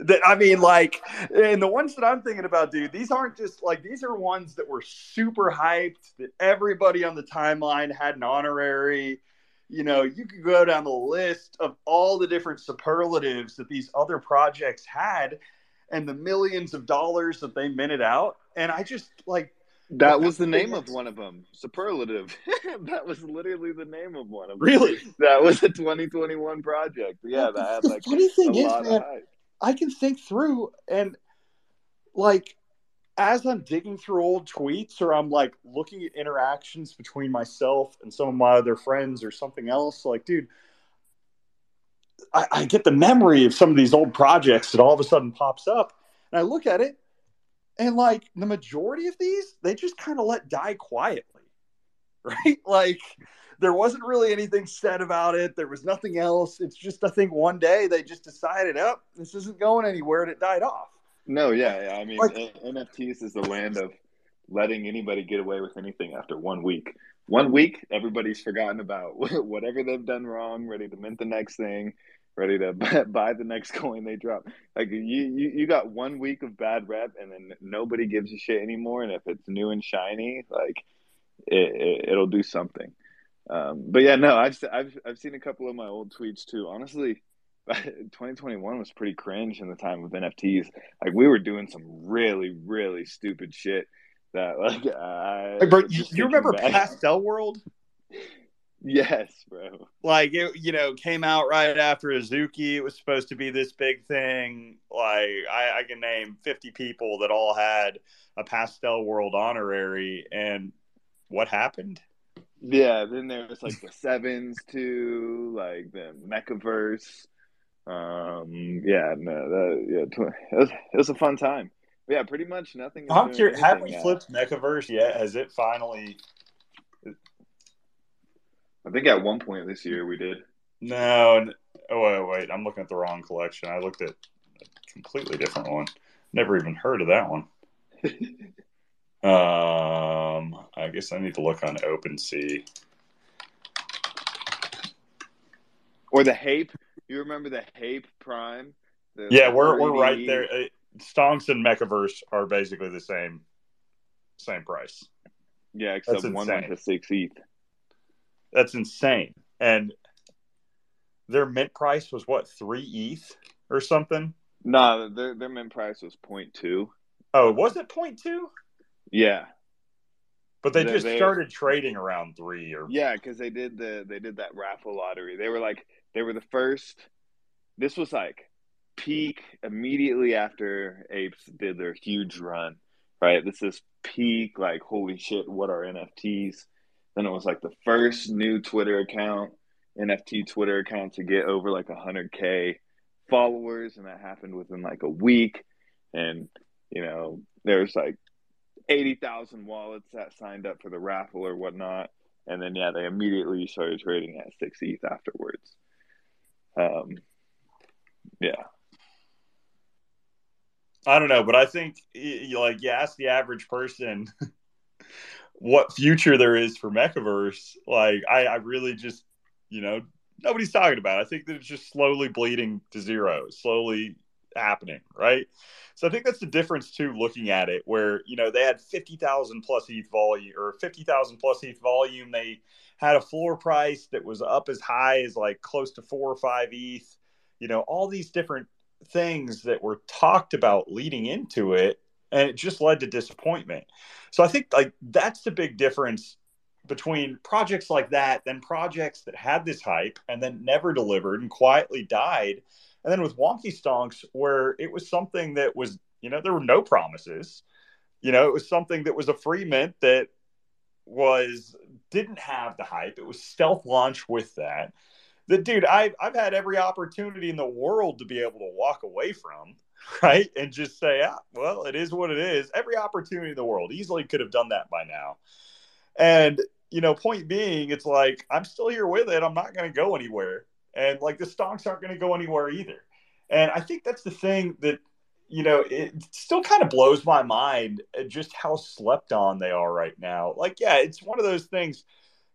That I mean, like, and the ones that I'm thinking about, dude, these aren't just like these are ones that were super hyped that everybody on the timeline had an honorary. You know, you could go down the list of all the different superlatives that these other projects had and the millions of dollars that they minted out. And I just like That was the name of one of them. Superlative. (laughs) that was literally the name of one of them. really. That was a 2021 project. Yeah, that had the like funny a thing is, lot man, of hype. I can think through and like as I'm digging through old tweets or I'm like looking at interactions between myself and some of my other friends or something else, like, dude, I, I get the memory of some of these old projects that all of a sudden pops up and I look at it and like the majority of these, they just kind of let die quietly. (laughs) Right? Like there wasn't really anything said about it. There was nothing else. It's just I think one day they just decided, oh, this isn't going anywhere, and it died off. No, yeah, yeah. I mean, Like- NFTs is the land of letting anybody get away with anything after one week. One week, everybody's forgotten about (laughs) whatever they've done wrong, ready to mint the next thing, ready to (laughs) buy the next coin they drop. Like you, you, you got one week of bad rep, and then nobody gives a shit anymore. And if it's new and shiny, like it, it, it'll do something. Um, but yeah, no, I've I've I've seen a couple of my old tweets too. Honestly, (laughs) 2021 was pretty cringe in the time of NFTs. Like we were doing some really really stupid shit that (laughs) like I. Like, bro, you, you remember back- Pastel World? (laughs) Yes, bro. Like it, you know, came out right after Azuki. It was supposed to be this big thing. Like I, I can name 50 people that all had a Pastel World honorary, and what happened? Yeah, then there was like the sevens too, like the Mechaverse. Um, yeah, no, that, yeah, it was, it was a fun time. But yeah, pretty much nothing. I'm curious. Have we anything now. flipped Mechaverse yet? Has it finally? I think at one point this year we did. No. Oh wait, wait. I'm looking at the wrong collection. I looked at a completely different one. Never even heard of that one. (laughs) Um, I guess I need to look on OpenSea. Or the Hape. You remember the Hape Prime? The, Yeah, we're we're right there. Uh, Stonks and Mechaverse are basically the same same price. Yeah, except That's one went to six ETH. That's insane. And their mint price was what three ETH or something. No, their their mint price was 0.2. Oh, was it point two? Yeah, But they They- just they- started trading around three or yeah, because they did the they did that raffle lottery. They were like they were the first. This was like peak immediately after Apes did their huge run. Right, this is peak like holy shit, what are NFTs? Then it was like the first new Twitter account, NFT Twitter account to get over like 100k followers, and that happened within like a week. And you know, there's like 80,000 wallets that signed up for the raffle or whatnot. And then, yeah, they immediately started trading at 6 ETH afterwards. Um, yeah. I don't know, but I think you like you ask the average person (laughs) what future there is for Mechaverse. Like I, I really just you know nobody's talking about. It. I think that it's just slowly bleeding to zero. Slowly, happening, right? So I think that's the difference too, looking at it, where you know they had fifty thousand plus ETH volume or fifty thousand plus ETH volume. They had a floor price that was up as high as like close to four or five ETH. You know, all these different things that were talked about leading into it, and it just led to disappointment. So I think like that's the big difference between projects like that than projects that had this hype and then never delivered and quietly died and then with Wonky Stonks, where it was something that was, you know, there were no promises. You know, it was something that was a free mint that was didn't have the hype. It was stealth launch with that. The dude, I've I've had every opportunity in the world to be able to walk away from, (laughs) right? And just say, ah, well, it is what it is. Every opportunity in the world. Easily could have done that by now. And, you know, point being, it's like, I'm still here with it. I'm not going to go anywhere and like the stonks aren't going to go anywhere either. And I think that's the thing that you know it still kind of blows my mind uh, just how slept on they are right now. Like, yeah, it's one of those things.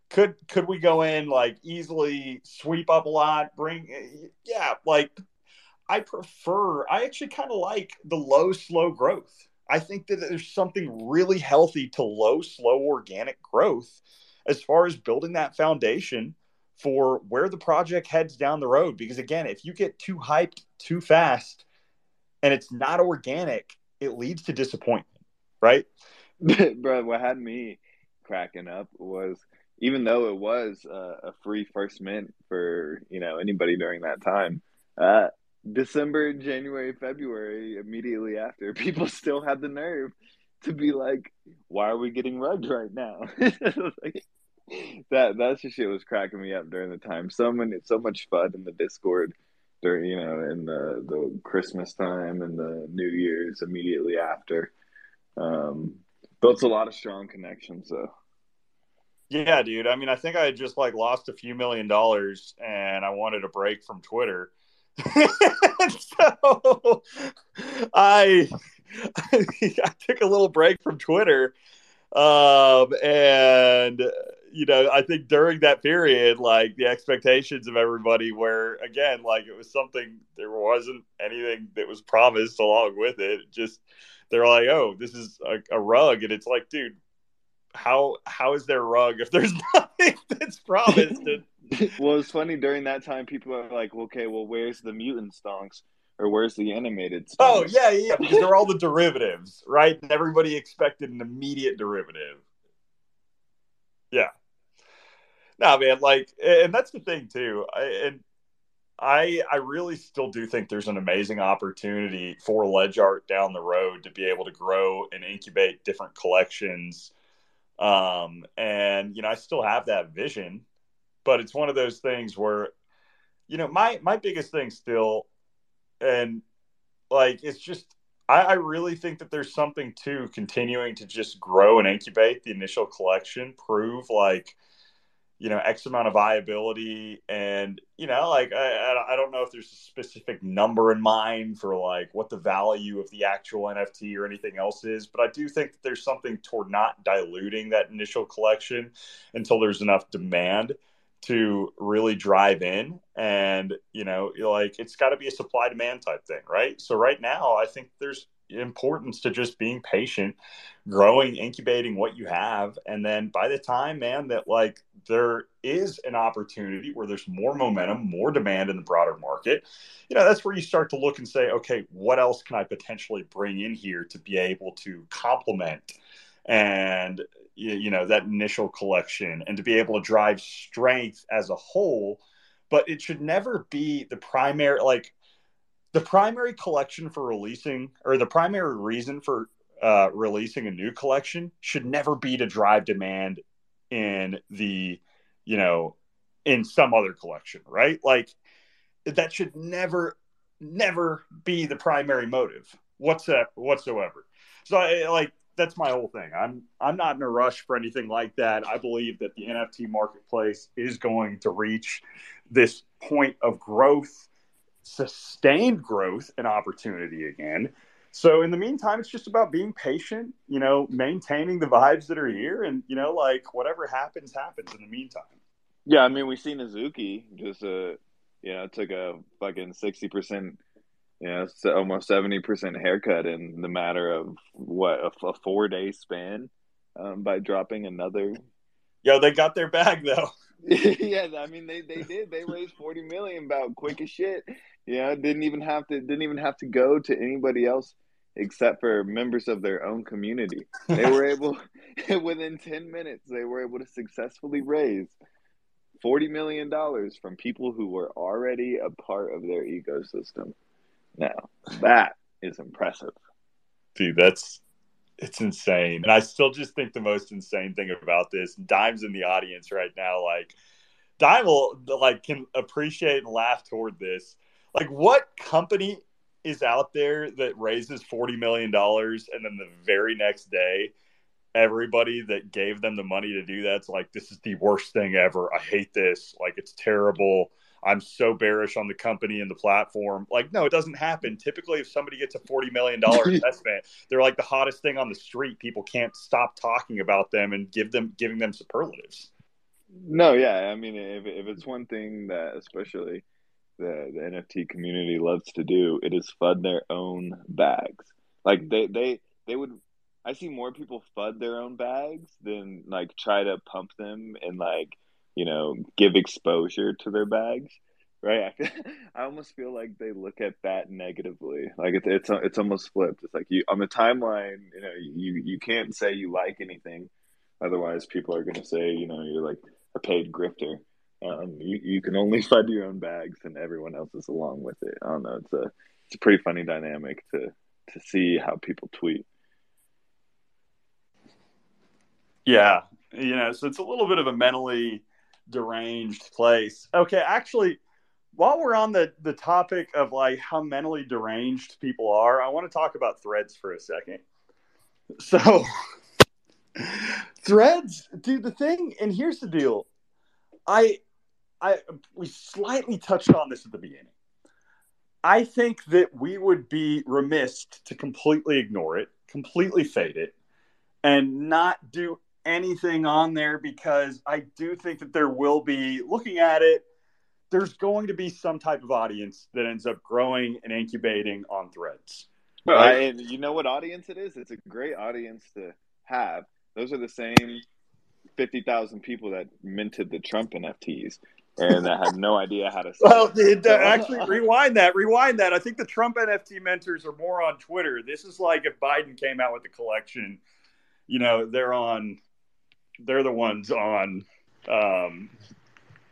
Could could we go in like easily sweep up a lot? Bring uh, yeah, like I prefer. I actually kind of like the low slow growth. I think that there's something really healthy to low slow organic growth as far as building that foundation for where the project heads down the road. Because again, if you get too hyped too fast and it's not organic, it leads to disappointment, right? (laughs) Bro, what had me cracking up was even though it was a free first mint for you know anybody during that time, uh, December, January, February, immediately after, (laughs) people still had the nerve to be like, "Why are we getting rugged right now?" (laughs) like, (laughs) that that shit was cracking me up during the time. So many, so much fun in the Discord during you know in the the Christmas time and the New Year's immediately after. Um, built a lot of strong connections though. Yeah, dude. I mean, I think I just like lost a few million dollars, and I wanted a break from Twitter. (laughs) so I (laughs) I took a little break from Twitter um, and you know, I think during that period, like the expectations of everybody were again, like it was something there wasn't anything that was promised along with it. Just they're like, oh, this is a, a rug, and it's like, dude, how how is there a rug if there's (laughs) nothing that's promised? (laughs) well, it's funny during that time, people are like, okay, well, where's the mutant stonks? or where's the animated stuff? Oh yeah, yeah, because they're all the derivatives, right? Everybody expected an immediate derivative. Yeah. No, man, like, and that's the thing too. I, and I I really still do think there's an amazing opportunity for LedgArt down the road to be able to grow and incubate different collections. Um, and you know, I still have that vision, but it's one of those things where, you know, my my biggest thing still and like it's just I, I, really think that there's something to continuing to just grow and incubate the initial collection, prove like you know X amount of viability, and you know like I I don't know if there's a specific number in mind for like what the value of the actual NFT or anything else is, but I do think that there's something toward not diluting that initial collection until there's enough demand to really drive in and you know like it's got to be a supply demand type thing right? So right now i think there's importance to just being patient growing incubating what you have. And then by the time man that like there is an opportunity where there's more momentum more demand in the broader market you know that's where you start to look and say okay what else can i potentially bring in here to be able to complement and you know that initial collection and to be able to drive strength as a whole? But it should never be the primary like the primary collection for releasing or the primary reason for uh, releasing a new collection should never be to drive demand in the you know in some other collection right like that should never never be the primary motive whatsoever whatsoever so I, like that's my whole thing. I'm I'm not in a rush for anything like that. I believe that the NFT marketplace is going to reach this point of growth, sustained growth and opportunity again. So in the meantime, it's just about being patient, you know, maintaining the vibes that are here and you know, like whatever happens, happens in the meantime. Yeah, I mean we've seen Azuki just uh you know, took a fucking sixty percent you know, almost seventy percent haircut in the matter of what a, a four day span um, by dropping another. Yo, they got their bag though. (laughs) yeah, I mean they, they did. They raised forty million about quick as shit. Yeah, didn't even have to didn't even have to go to anybody else except for members of their own community. They were (laughs) able (laughs) within ten minutes they were able to successfully raise forty million dollars from people who were already a part of their ecosystem. Now that is impressive. Dude, that's it's insane. And I still just think the most insane thing about this, Dime's in the audience right now, like Dime will like can appreciate and laugh toward this. Like what company is out there that raises forty million dollars and then the very next day everybody that gave them the money to do that's like this is the worst thing ever. I hate this. Like it's terrible. I'm so bearish on the company and the platform. Like, no, it doesn't happen. Typically, if somebody gets a $40 million (laughs) investment, they're like the hottest thing on the street. People can't stop talking about them and give them giving them superlatives. No, yeah. I mean, if, if it's one thing that especially the, the NFT community loves to do, it is fud their own bags. Like they, they, they would, I see more people fud their own bags than like try to pump them and like, you know, give exposure to their bags, right? I, (laughs) I almost feel like they look at that negatively. Like it's it's it's almost flipped. It's like you on the timeline, you know, you you can't say you like anything, otherwise people are going to say, you know, you're like a paid grifter. Um, you you can only (laughs) fud your own bags, and everyone else is along with it. I don't know. It's a it's a pretty funny dynamic to to see how people tweet. Yeah, you know, so it's a little bit of a mentally deranged place. Okay, actually, while we're on the the topic of like how mentally deranged people are, I want to talk about threads for a second. So, (laughs) threads, dude, the thing, and here's the deal. I I we slightly touched on this at the beginning. I think that we would be remiss to completely ignore it, completely fade it, and not do anything on there because I do think that there will be, looking at it, there's going to be some type of audience that ends up growing and incubating on threads. Right? and you know what audience it is? It's a great audience to have. Those are the same 50,000 people that minted the Trump NFTs and that had no idea how to. (laughs) well, it, uh, actually, rewind that. Rewind that. I think the Trump NFT mentors are more on Twitter. This is like if Biden came out with a collection. You know, they're on they're the ones on. Um,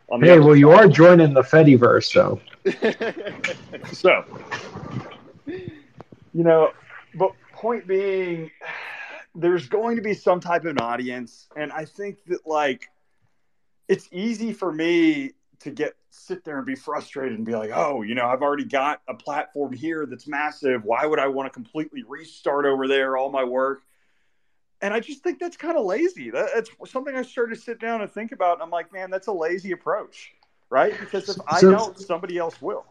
on hey, well, you are joining the Fediverse, though. (laughs) (laughs) so, you know, but point being, there's going to be some type of an audience, and I think that like it's easy for me to get sit there and be frustrated and be like, oh, you know, I've already got a platform here that's massive. Why would I want to completely restart over there all my work? And I just think that's kind of lazy. That, that's something I started to sit down and think about. And I'm like, man, that's a lazy approach, right? Because if I don't, somebody else will.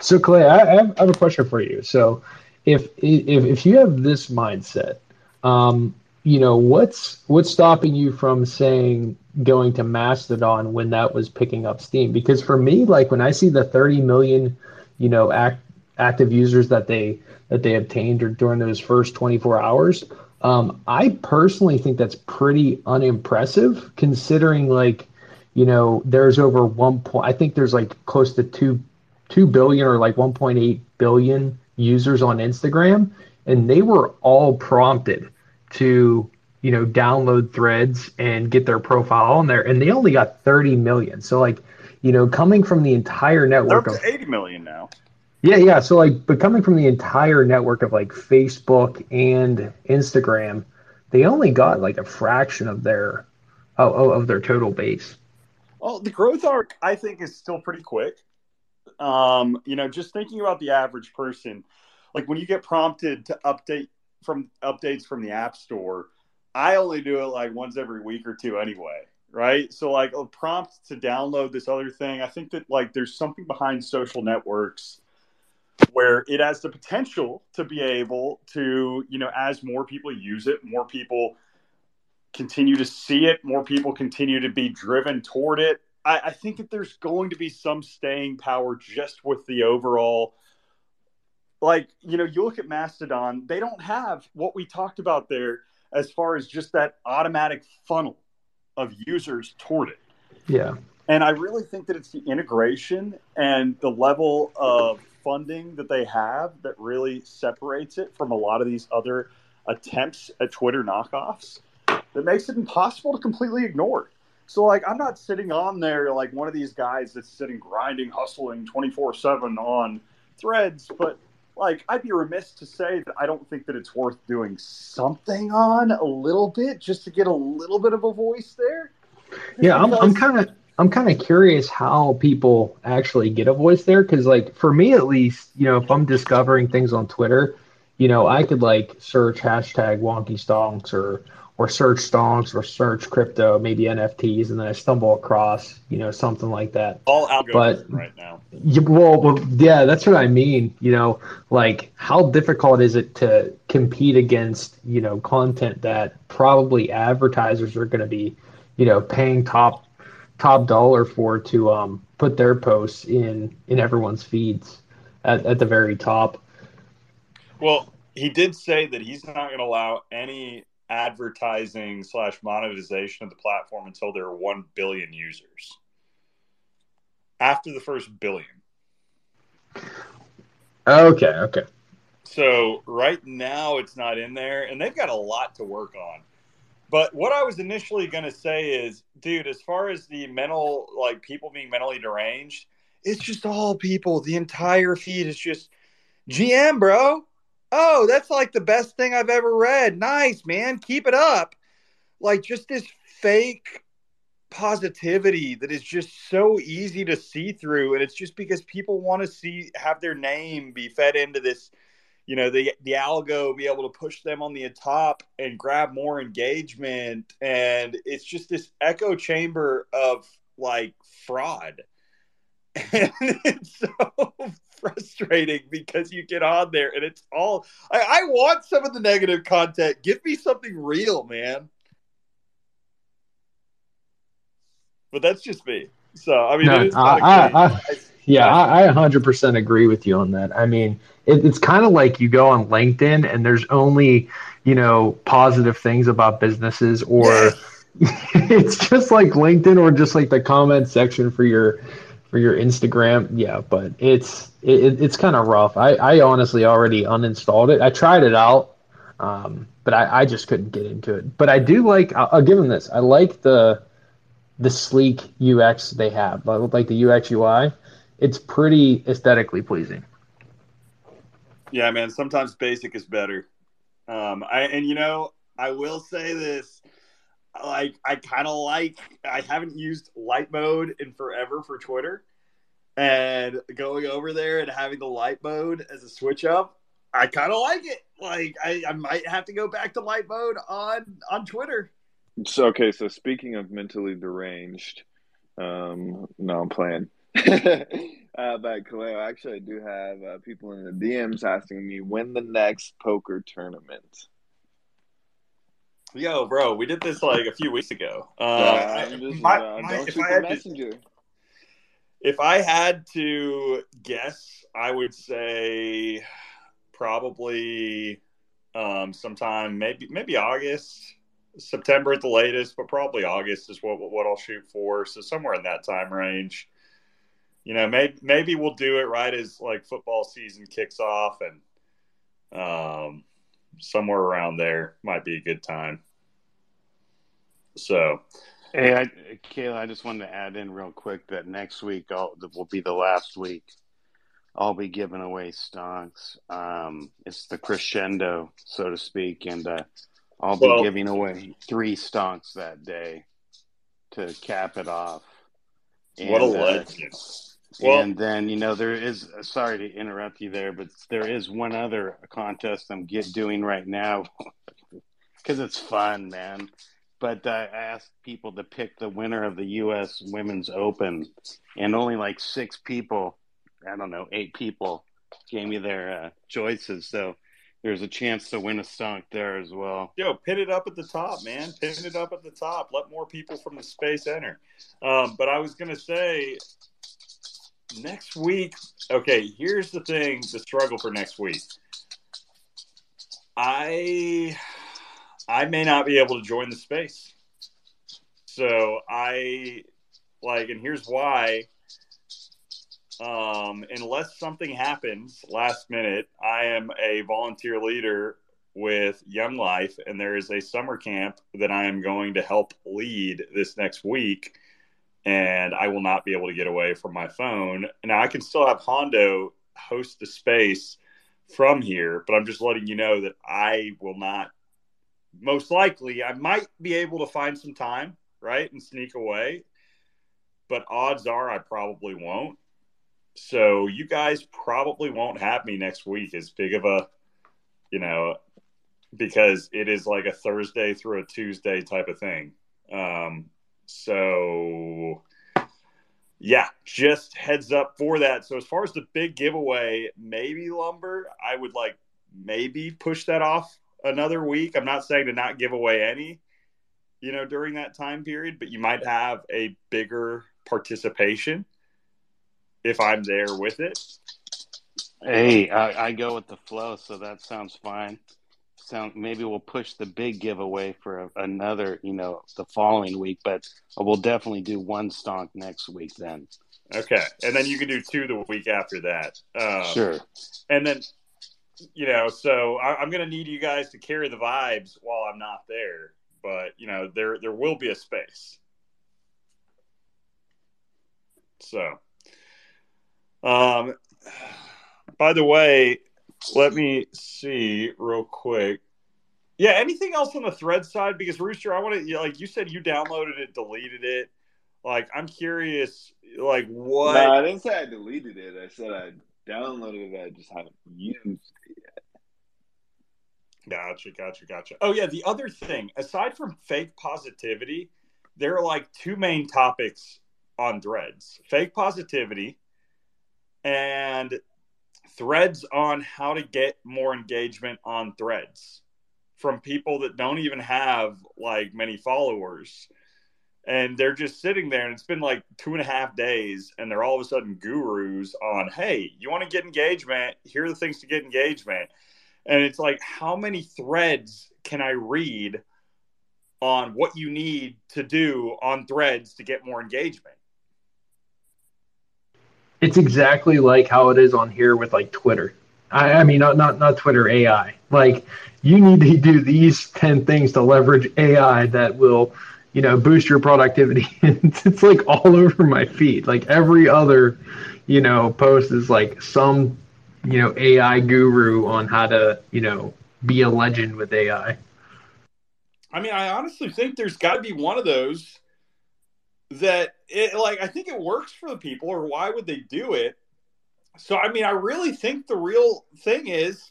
So Clay, I have, I have, a question for you. So if if if you have this mindset, um, you know, what's what's stopping you from saying going to Mastodon when that was picking up steam? Because for me, like when I see the 30 million, you know, act, active users that they that they obtained during those first 24 hours, um, I personally think that's pretty unimpressive considering like, you know, there's over one point, I think there's like close to two, 2 billion or like 1.8 billion users on Instagram. And they were all prompted to, you know, download threads and get their profile on there. And they only got 30 million. So like, you know, coming from the entire network They're of 80 million now. Yeah, yeah. So like, but coming from the entire network of like Facebook and Instagram, they only got like a fraction of their oh, of their total base. Well, the growth arc I think is still pretty quick. Um, you know, just thinking about the average person, like when you get prompted to update from updates from the App Store, I only do it like once every week or two anyway, right? So like a prompt to download this other thing, I think that like there's something behind social networks where it has the potential to be able to, you know, as more people use it, more people continue to see it, more people continue to be driven toward it. I, I think that there's going to be some staying power just with the overall like you know, you look at Mastodon, they don't have what we talked about there as far as just that automatic funnel of users toward it. Yeah. And I really think that it's the integration and the level of funding that they have that really separates it from a lot of these other attempts at Twitter knockoffs that makes it impossible to completely ignore. So, like, I'm not sitting on there like one of these guys that's sitting grinding, hustling 24 7 on threads, but like, I'd be remiss to say that I don't think that it's worth doing something on a little bit just to get a little bit of a voice there. Yeah, I'm, I'm kind of I'm kind of curious how people actually get a voice there because, like, for me at least, you know, if I'm discovering things on Twitter, you know, I could like search hashtag wonky stonks or or search stonks or search crypto, maybe NFTs, and then I stumble across, you know, something like that. All algorithms But- right now. Well, well, yeah, that's what I mean. You know, like how difficult is it to compete against, you know, content that probably advertisers are going to be, you know, paying top top dollar for to um, put their posts in in everyone's feeds at, at the very top. Well, he did say that he's not going to allow any advertising slash monetization of the platform until there are 1 billion users. After the first billion. Okay, okay. So right now it's not in there, and they've got a lot to work on. But what I was initially going to say is, dude, as far as the mental, like people being mentally deranged, it's just all people. The entire feed is just GM, bro. Oh, that's like the best thing I've ever read. Nice, man. Keep it up. Like just this fake positivity that is just so easy to see through. And it's just because people want to see, have their name be fed into this you know the the algo be able to push them on the top and grab more engagement. And it's just this echo chamber of like fraud. (laughs) And it's so (laughs) frustrating because you get on there and it's all I, I want some of the negative content. Give me something real man. But that's just me. So i mean No, it is I, I. I, yeah, I, I 100% agree with you on that. I mean, it, it's kind of like you go on LinkedIn and there's only, you know, positive things about businesses, or (laughs) it's just like LinkedIn, or just like the comment section for your for your Instagram. Yeah, but it's it, it's kind of rough. I, I honestly already uninstalled it. I tried it out, um, but I, I just couldn't get into it. But I do like. I'll, I'll give them this. I like the the sleek UX they have, like like the UX UI. It's pretty aesthetically pleasing. Yeah, man. Sometimes basic is better. Um, I and you know, I will say this. Like, I kind of like. I haven't used light mode in forever for Twitter, and going over there and having the light mode as a switch up, I kind of like it. Like, I, I might have to go back to light mode on on Twitter. So okay, so speaking of mentally deranged, um, no, I'm playing. (laughs) uh, but Kaleo, actually, I do have uh, people in the DMs asking me when the next poker tournament. Yo, bro, we did this like a few weeks ago. Um, Uh, I- just, my- uh, my- if I had to- If I had to guess, I would say probably um, sometime maybe maybe August, September at the latest, but probably August is what what I'll shoot for. So somewhere in that time range. You know, maybe maybe we'll do it right as like football season kicks off, and um, somewhere around there might be a good time. So Hey, I, Kayla, I just wanted to add in real quick that next week I'll, will be the last week. I'll be giving away stonks. Um, it's the crescendo, so to speak, and uh, I'll be Well- giving away three stonks that day to cap it off. what a And, uh, legend! Well- and then you know there is. Sorry to interrupt you there, but there is one other contest I'm get doing right now (laughs) because it's fun, man. But uh, I asked people to pick the winner of the U.S. Women's Open, and only like six people, I don't know, eight people, gave me their uh, choices. So there's a chance to win a stonk there as well. Yo, pin it up at the top, man. Pin it up at the top. Let more people from the space enter. Um, but I was gonna say, next week. Okay, here's the thing: the struggle for next week. I I may not be able to join the space. So I like, and here's why. Um, unless something happens last minute, I am a volunteer leader with Young Life, and there is a summer camp that I am going to help lead this next week. And I will not be able to get away from my phone. Now, I can still have Hondo host the space from here, but I'm just letting you know that I will not. Most likely, I might be able to find some time, right, and sneak away, but odds are I probably won't. So you guys probably won't have me next week as big of a, you know, because it is like a Thursday through a Tuesday type of thing. Um, so yeah, just heads up for that. So as far as the big giveaway, maybe lumber, I would like maybe push that off another week. I'm not saying to not give away any, you know, during that time period, but you might have a bigger participation if I'm there with it. Hey, I, I go with the flow, so that sounds fine. Sound maybe we'll push the big giveaway for a, another, you know, the following week, but we'll definitely do one stonk next week then. Okay, and then you can do two the week after that. Um, Sure. And then, you know, so I, I'm going to need you guys to carry the vibes while I'm not there. But you know, there there will be a space. So, um, by the way, let me see real quick. Yeah, anything else on the thread side? Because Rooster, I want to like you said, you downloaded it, deleted it. Like, I'm curious, like what? No, I didn't say I deleted it. I said I downloaded it. I just haven't used it yet. Gotcha, gotcha, gotcha. Oh yeah, the other thing, aside from fake positivity, there are like two main topics on threads: fake positivity and threads on how to get more engagement on threads from people that don't even have like many followers. And they're just sitting there, and it's been like two and a half days, and they're all of a sudden gurus on, hey, you want to get engagement? Here are the things to get engagement. And it's like, how many threads can I read on what you need to do on threads to get more engagement? It's exactly like how it is on here with like Twitter. I, I mean, not, not not Twitter AI. Like you need to do these ten things to leverage AI that will, you know, boost your productivity. it's, (laughs) it's like all over my feed. Like every other, you know, post is like some, you know, AI guru on how to, you know, be a legend with AI. I mean, I honestly think there's got to be one of those that it like I think it works for the people, or why would they do it? So I mean, I really think the real thing is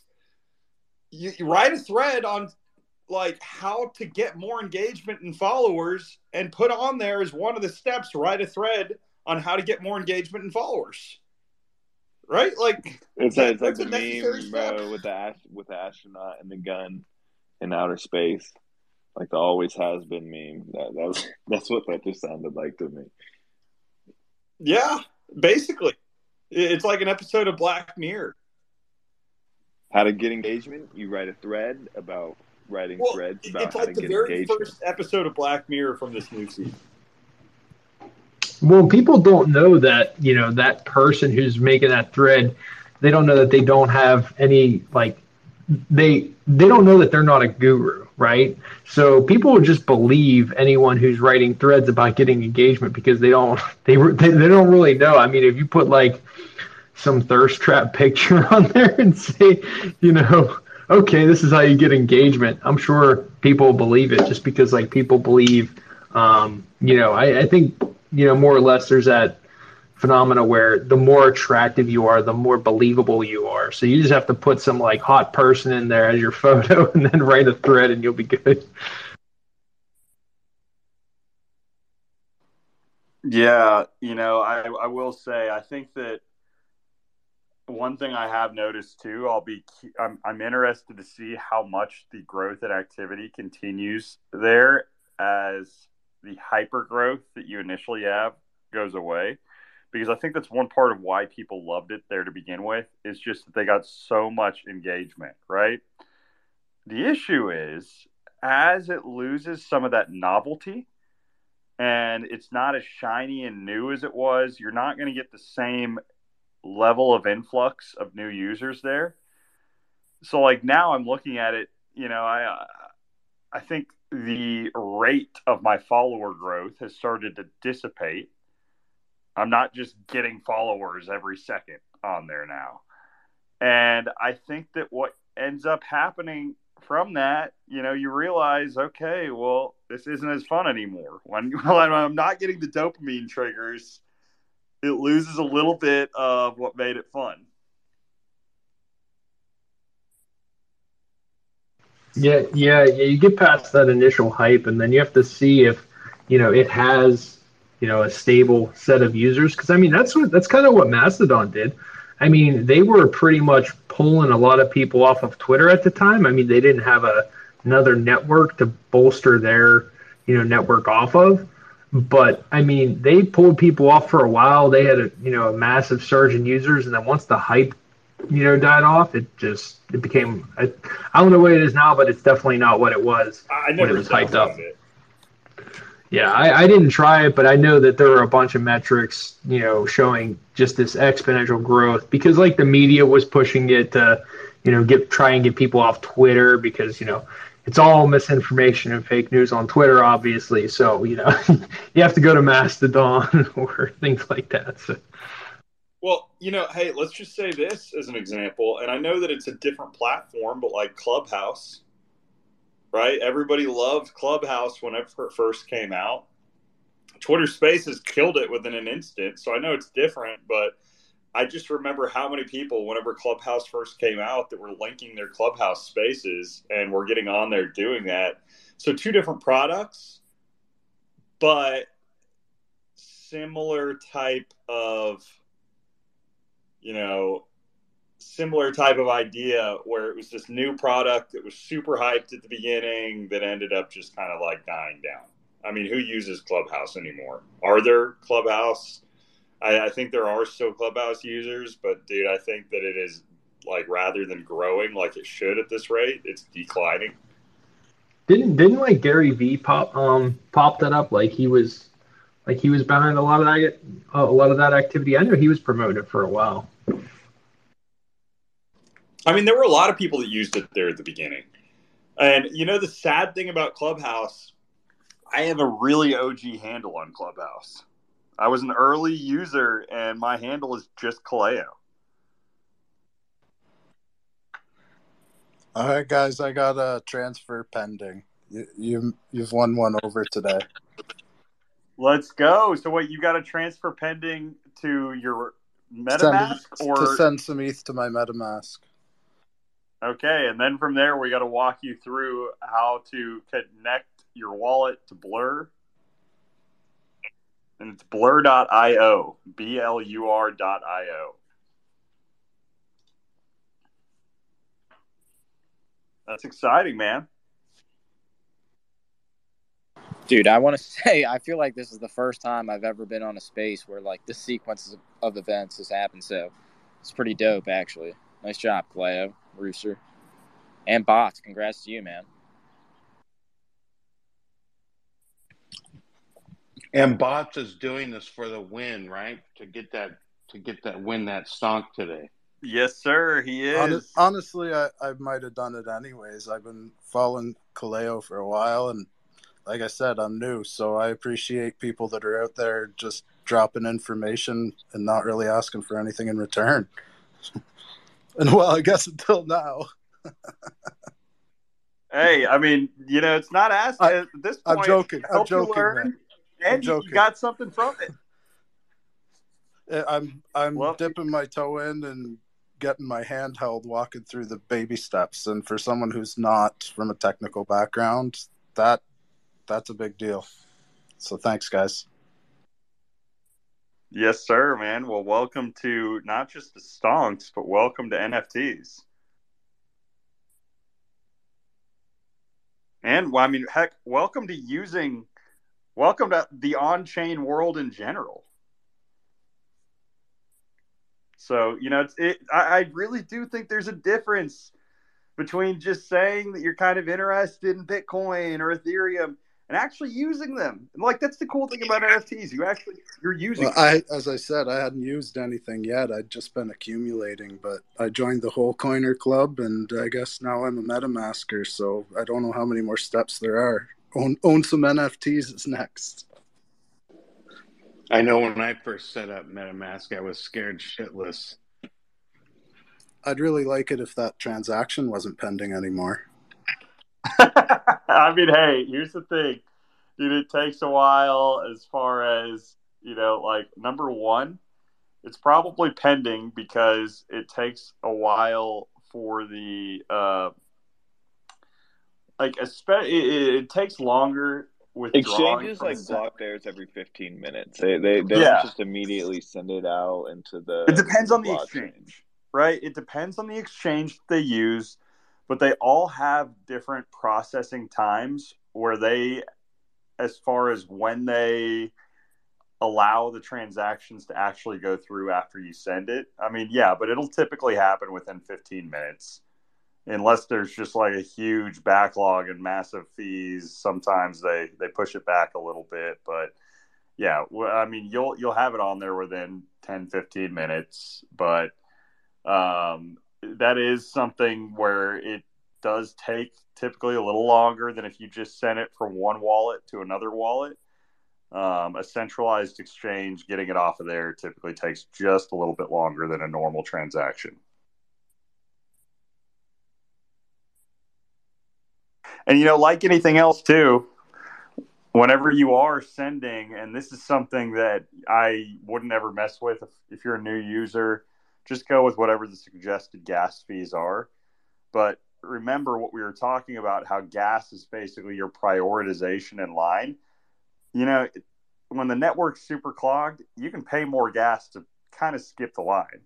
you, you write a thread on like how to get more engagement and followers, and put on there as one of the steps. Write a thread on how to get more engagement and followers. Right, like It's, like it's like the meme, bro, uh, with the with the astronaut and the gun in outer space, like the always has been meme. That, that was (laughs) that's what that just sounded like to me. Yeah, basically, it's like an episode of Black Mirror. How to get engagement? You write a thread about writing Well, threads it- about it's how like to the get very engagement. first episode of Black Mirror from this new season. Well, people don't know that, you know, that person who's making that thread, they don't know that they don't have any like they they don't know that they're not a guru, right? So people will just believe anyone who's writing threads about getting engagement because they don't (laughs) they they, they don't really know. I mean, if you put like some thirst trap (laughs) picture on there and say, you know, okay, this is how you get engagement. I'm sure people believe it just because like people believe um, you know, I, I think, you know, more or less there's that phenomena where the more attractive you are, the more believable you are. So you just have to put some like hot person in there as your (laughs) photo and then write a thread and you'll be good. Yeah, you know, I, I will say I think that one thing I have noticed too. I'll be I'm I'm interested to see how much the growth and activity continues there as the hyper growth that you initially have goes away, because I think that's one part of why people loved it there to begin with is just that they got so much engagement, right? The issue is as it loses some of that novelty and it's not as shiny and new as it was, you're not going to get the same level of influx of new users there. So like now I'm looking at it, you know, I I think the rate of my follower growth has started to dissipate. I'm not just getting followers every second on there now. And I think that what ends up happening from that, you know, you realize, okay, well, this isn't as fun anymore. When, (laughs) when I'm not getting the dopamine triggers, it loses a little bit of what made it fun. Yeah, yeah, yeah. You get past that initial hype, and then you have to see if, you know, it has, you know, a stable set of users. Because I mean, that's what that's kind of what Mastodon did. I mean, they were pretty much pulling a lot of people off of Twitter at the time. I mean, they didn't have a another network to bolster their, you know, network off of. But I mean, they pulled people off for a while. They had a you know a massive surge in users, and then once the hype you know died off, it just it became I, I don't know what it is now, but it's definitely not what it was I when it was hyped up. It. Yeah, I, I didn't try it, but I know that there are a bunch of metrics, you know, showing just this exponential growth because like the media was pushing it to, you know, get try and get people off Twitter because, you know, it's all misinformation and fake news on Twitter, obviously. So, you know, (laughs) you have to go to Mastodon (laughs) or things like that. So. Well, you know, hey, let's just say this as an example, and I know that it's a different platform, but like Clubhouse, right? Everybody loved Clubhouse when it first came out. Twitter Spaces killed it within an instant, so I know it's different, but I just remember how many people, whenever Clubhouse first came out, that were linking their Clubhouse spaces and were getting on there doing that. So, two different products, but similar type of you know, similar type of idea where it was this new product that was super hyped at the beginning that ended up just kind of like dying down. I mean, who uses Clubhouse anymore? Are there Clubhouse? I, I think there are still Clubhouse users, but dude, I think that it is like rather than growing like it should at this rate, it's declining. Didn't didn't like Gary V pop um pop that up like he was like he was behind a lot of that a lot of that activity. I know he was promoted for a while. I mean, there were a lot of people that used it there at the beginning. And you know, the sad thing about Clubhouse, I have a really OG handle on Clubhouse. I was an early user, and my handle is just Kaleo. All right, guys, I got a transfer pending. You, you you've won one over today. Let's go. So, what you got a transfer pending to your Send, MetaMask, or to send some ETH to my MetaMask. Okay, and then from there, we got to walk you through how to connect your wallet to Blur. And it's blur.io, B L U R.io. That's exciting, man. Dude, I want to (laughs) say I feel like this is the first time I've ever been on a space where like this sequence of, of events has happened. So it's pretty dope, actually. Nice job, Cleo, Rooster, and Bots. Congrats to you, man. And Bots is doing this for the win, right? To get that to get that win that stonk today. Yes, sir. He is. Hon- Honestly, I, I might have done it anyways. I've been following Kaleo for a while, and like I said, I'm new, so I appreciate people that are out there just dropping information and not really asking for anything in return. (laughs) and (laughs) well, I guess until now. (laughs) Hey, I mean, you know, it's not asked I- at this I'm joking. I'm joking, learn, man. And I'm you- you got something from it. I'm I'm Well- dipping my toe in and getting my hand held, walking through the baby steps. And for someone who's not from a technical background, that that's a big deal. So thanks, guys. Yes, sir, man. Well, welcome to not just the stonks, but welcome to NFTs. And well, I mean, heck, welcome to using, welcome to the on-chain world in general. So you know, it's it. I, I really do think there's a difference between just saying that you're kind of interested in Bitcoin or Ethereum and actually using them. And like that's the cool thing about NFTs. You actually you're using. Well, I, as I said, I hadn't used anything yet. I'd just been accumulating, but I joined the whole coiner club, and I guess now I'm a MetaMasker. So I don't know how many more steps there are. Own own some NFTs is next. I know when I first set up MetaMask, I was scared shitless. I'd really like it if that transaction wasn't pending anymore. (laughs) I mean, hey, here's the thing, dude. It takes a while as far as you know. Like number one, it's probably pending because it takes a while for the uh, like, especially it, it takes longer with exchanges like block theirs every 15 minutes they they, they yeah. don't just immediately send it out into the it depends on the exchange right it depends on the exchange they use but they all have different processing times where they as far as when they allow the transactions to actually go through after you send it i mean yeah but it'll typically happen within 15 minutes unless there's just like a huge backlog and massive fees. Sometimes they they push it back a little bit but yeah i mean you'll you'll have it on there within 10 15 minutes but um, that is something where it does take typically a little longer than if you just send it from one wallet to another wallet. Um, a centralized exchange getting it off of there typically takes just a little bit longer than a normal transaction. And you know, like anything else too, whenever you are sending, and this is something that I wouldn't ever mess with if, if you're a new user, just go with whatever the suggested gas fees are. But remember what we were talking about how gas is basically your prioritization in line. You know, when the network's super clogged, you can pay more gas to kind of skip the line.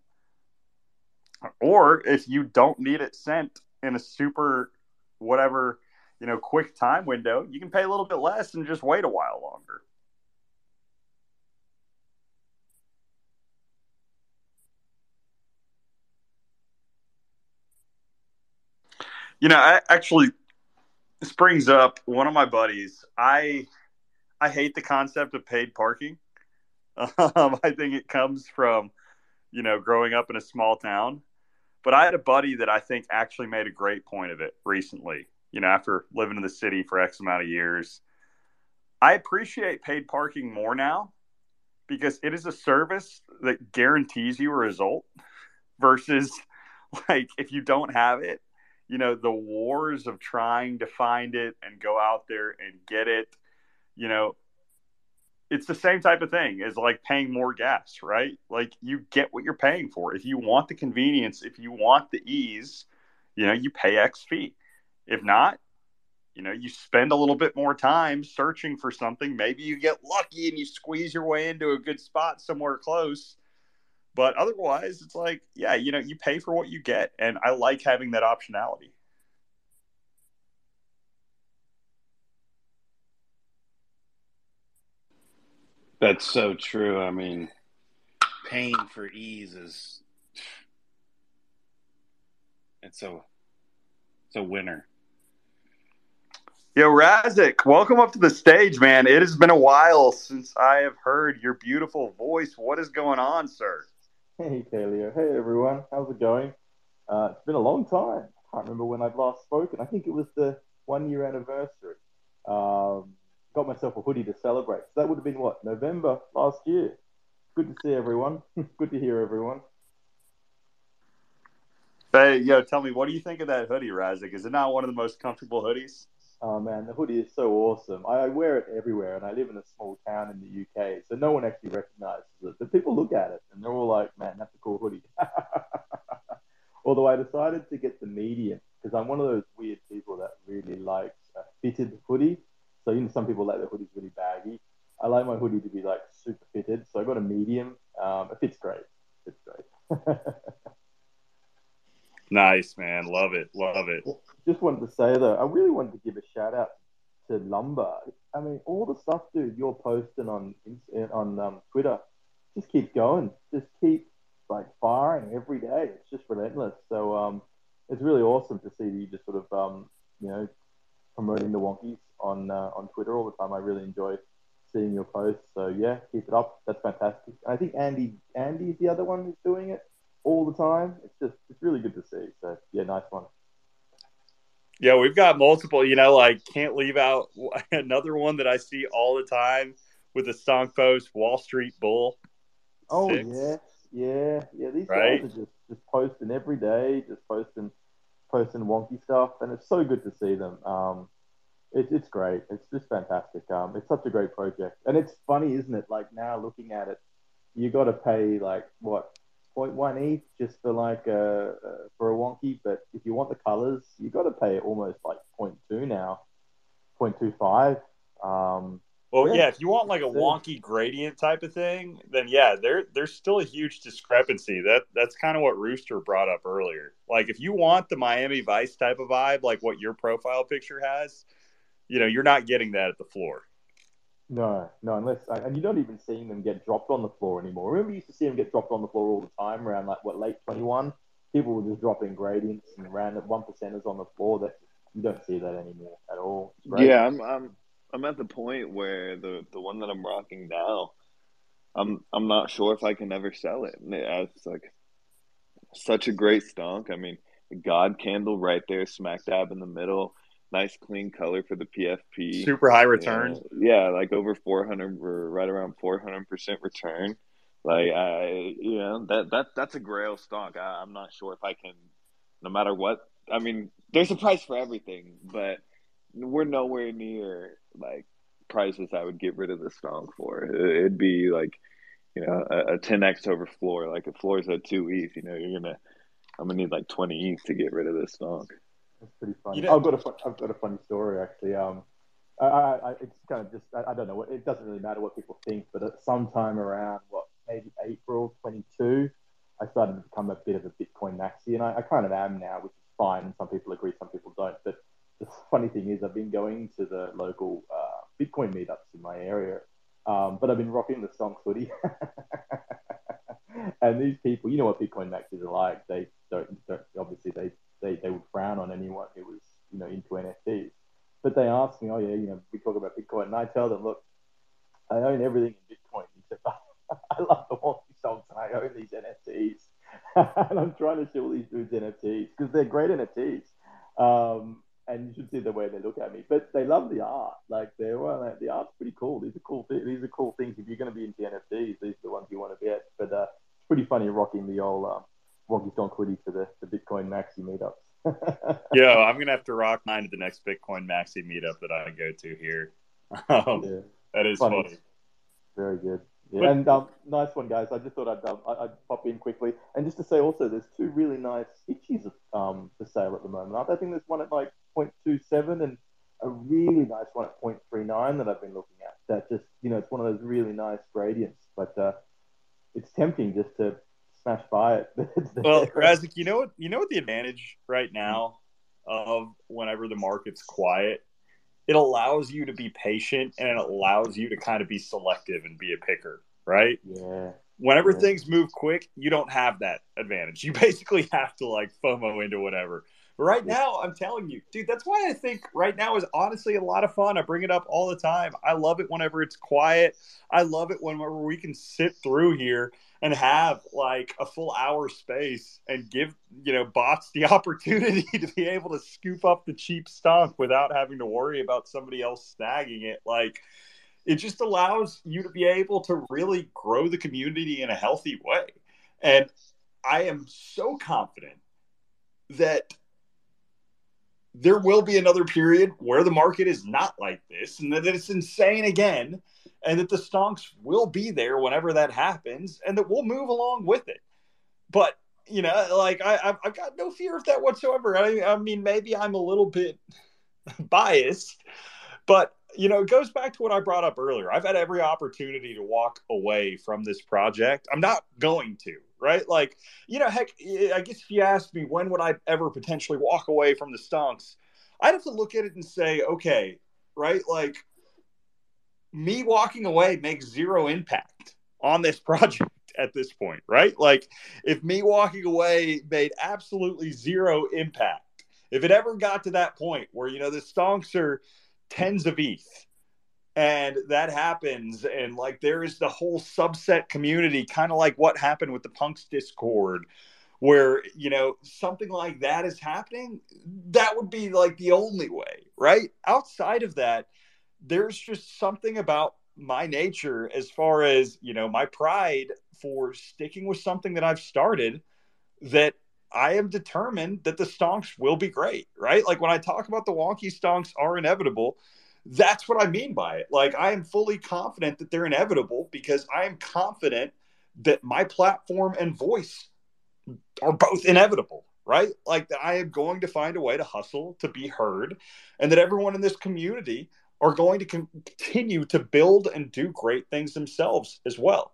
Or if you don't need it sent in a super whatever you know quick time window, you can pay a little bit less and just wait a while longer. You know, I actually this brings up one of my buddies. I I hate the concept of paid parking. (laughs) Um, I think it comes from you know growing up in a small town. But I had a buddy that I think actually made a great point of it recently you know, after living in the city for X amount of years. I appreciate paid parking more now because it is a service that guarantees you a result versus (laughs) like if you don't have it, you know, the wars of trying to find it and go out there and get it, you know, it's the same type of thing as like paying more gas, right? Like you get what you're paying for. If you want the convenience, if you want the ease, you know, you pay X fee. If not, you know, you spend a little bit more time searching for something. Maybe you get lucky and you squeeze your way into a good spot somewhere close. But otherwise, it's like, yeah, you know, you pay for what you get. And I like having that optionality. That's so true. I mean, paying for ease is it's a it's a winner. Yo, Razik, welcome up to the stage, man. It has been a while since I have heard your beautiful voice. What is going on, sir? Hey, Kaleo. Hey, everyone. How's it going? Uh, it's been a long time. I can't remember when I've last spoken. I think it was the one year anniversary. Um, got myself a hoodie to celebrate. So that would have been what, November last year? Good to see everyone. (laughs) Good to hear everyone. Hey, yo, tell me, what do you think of that hoodie, Razik? Is it not one of the most comfortable hoodies? Oh man, the hoodie is so awesome. I, I, wear it everywhere, and I live in a small town in the UK, so no one actually recognizes it. But people look at it, and they're all like, "Man, that's a cool hoodie." (laughs) Although I decided to get the medium because I'm one of those weird people that really likes a fitted hoodie. So you know, some people like their hoodies really baggy. I like my hoodie to be like super fitted, so I got a medium. Um, it fits great. It fits great. (laughs) nice, man. Love it. Love it just wanted to say though, I really wanted to give a shout out to Lumber. I mean, all the stuff, dude, you're posting on on um, Twitter, just keep going. Just keep like firing every day. It's just relentless. So um, it's really awesome to see you just sort of um, you know promoting the wonkies on uh, on Twitter all the time. I really enjoy seeing your posts. So yeah, keep it up. That's fantastic. I think Andy Andy's the other one who's doing it all the time. It's just it's really good to see. So yeah, nice one. Yeah, we've got multiple. You know, like can't leave out (laughs) another one that I see all the time with the stonk post Wall Street Bull. Oh Six. yeah, yeah, yeah. These right? guys are just just posting every day, just posting posting wonky stuff, and it's so good to see them. Um, it, it's great. It's just fantastic. Um, it's such a great project, and it's funny, isn't it? Like now looking at it, you got to pay like what 0.1 ETH just for like a, uh, for a wonky, but if you want the colors, you got to pay almost like 0.2 now, 0.25. Um, well, yeah. yeah. if you want like a wonky gradient type of thing, then yeah, there there's still a huge discrepancy. That that's kind of what Rooster brought up earlier. Like if you want the Miami Vice type of vibe, like what your profile picture has, you know, you're not getting that at the floor. No, no, unless and you're not even seeing them get dropped on the floor anymore. Remember, you used to see them get dropped on the floor all the time around like what late 21. People were just dropping gradients and random one percenters on the floor. That you don't see that anymore at all. Yeah, I'm, I'm I'm at the point where the the one that I'm rocking now, I'm I'm not sure if I can ever sell it. It's like such a great stonk. I mean, God candle right there, smack dab in the middle nice clean color for the PFP. Super high return. yeah, like over 400 or right around 400% return. Like I, you know, that that that's a grail stonk. I, I'm not sure if I can, no matter what. I mean, there's a price for everything, but we're nowhere near like prices I would get rid of the stonk for. It'd be like, you know, a, a 10x over floor. Like if floor's at two ETH, you know, you're gonna, I'm gonna need like 20 ETH to get rid of this stonk. That's pretty funny. I've got a I've got a funny story actually. Um, I, I, it's kind of just I, I don't know. What, It doesn't really matter what people think, but at some time around what maybe April 22, I started to become a bit of a Bitcoin maxi, and I, I kind of am now, which is fine. And some people agree, some people don't. But the funny thing is, I've been going to the local uh, Bitcoin meetups in my area, um, but I've been rocking the stonk hoodie. (laughs) and these people, you know what Bitcoin maxis are like. They don't, don't obviously they they, they would frown on anyone who was, you know, into NFTs. But they ask me, oh yeah, you know, we talk about Bitcoin, and I tell them, look, I own everything in Bitcoin except (laughs) I love the wonky stonks and I own these NFTs, (laughs) and I'm trying to show these dudes NFTs because they're great NFTs. Um, and you should see the way they look at me. But they love the art. Like they're well, the art's pretty cool. These are cool. Th- these are cool things. If you're going to be into NFTs, these are the ones you want to get. But uh, it's pretty funny rocking the old um, Stonk hoodie to the, the Bitcoin Maxi meetups. (laughs) Yo, I'm gonna have to rock mine to the next Bitcoin Maxi meetup that I go to here. (laughs) Um, yeah. That is funny. funny. Very good. Yeah, but, and um, nice one, guys. I just thought I'd, um, I'd pop in quickly, and just to say also, there's two really nice itchies um, for sale at the moment. I think there's one at like 0.27 and a really nice one at 0.39 that I've been looking at. That just, you know, it's one of those really nice gradients, but uh, it's tempting just to smash by it. (laughs) well, Razik, you know what? You know what the advantage right now of whenever the market's quiet, it allows you to be patient and it allows you to kind of be selective and be a picker, right? Yeah. Whenever yeah. things move quick, you don't have that advantage. You basically have to like FOMO into whatever. Right now, I'm telling you, dude, that's why I think right now is honestly a lot of fun. I bring it up all the time. I love it whenever it's quiet. I love it whenever we can sit through here and have like a full hour space and give you know bots the (laughs) opportunity to be able to scoop up the cheap stonk without having to worry about somebody else snagging it like it just allows you to be able to really grow the community in a healthy way and i am so confident that there will be another period where the market is not like this and that it's insane again and that the stonks will be there whenever that happens and that we'll move along with it. But you know like I, i've got no fear of that whatsoever. I, I mean maybe i'm a little bit (laughs) biased but you know it goes back to what i brought up earlier. I've had every opportunity to walk away from this project. I'm not going to right? Like, you know, heck, I guess if you asked me when would I ever potentially walk away from the stonks, I'd have to look at it and say, okay, right? Like, me walking away makes zero impact on this (laughs) project at this point, right? Like, if me walking away made absolutely zero impact, if it ever got to that point where, you know, the stonks are tens of ETH and that happens, and like there is the whole subset community, kind of like what happened with the punks Discord where you know something like that is happening that would be like the only way right? Outside of that there's just something about my nature as far as you know my pride for sticking with something that i've started that i am determined that the stonks will be great right? Like when i talk about the wonky stonks are inevitable that's what i mean by it like i am fully confident that they're inevitable because i am confident that my platform and voice are both inevitable, right? Like that I am going to find a way to hustle to be heard, and that everyone in this community are going to continue to build and do great things themselves as well.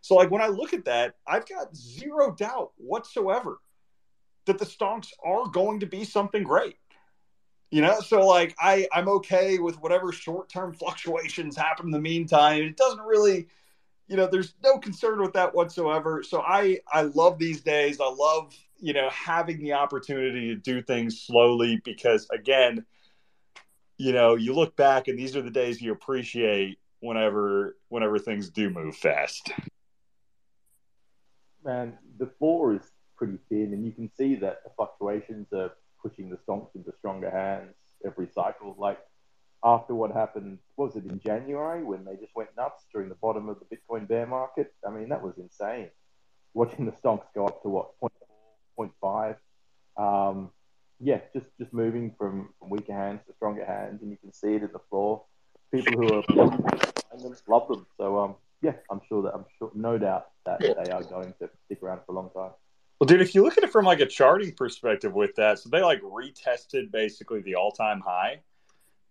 So, like when I look at that, I've got zero doubt whatsoever that the stonks are going to be something great. You know, so like I I'm okay with whatever short term (laughs) fluctuations happen in the meantime. It doesn't really you know, there's no concern with that whatsoever. So I I love these days. I love you know having the opportunity to do things slowly because again, you know, you look back and these are the days you appreciate whenever whenever things do move fast. Man, the floor is pretty thin, and you can see that the fluctuations are pushing the stonks into stronger hands every cycle. Like after what happened, was it in January when they just went nuts during the bottom of the Bitcoin bear market? I mean, that was insane. Watching the stonks go up to what, 0.4, 0.5. Um, yeah, just, just moving from, from weaker hands to stronger hands, and you can see it in the floor. People who are love them. So, um, yeah, I'm sure that I'm sure, no doubt that they are going to stick around for a long time. Well, dude, if you look at it from like a charting perspective with that, so they like retested basically the all-time high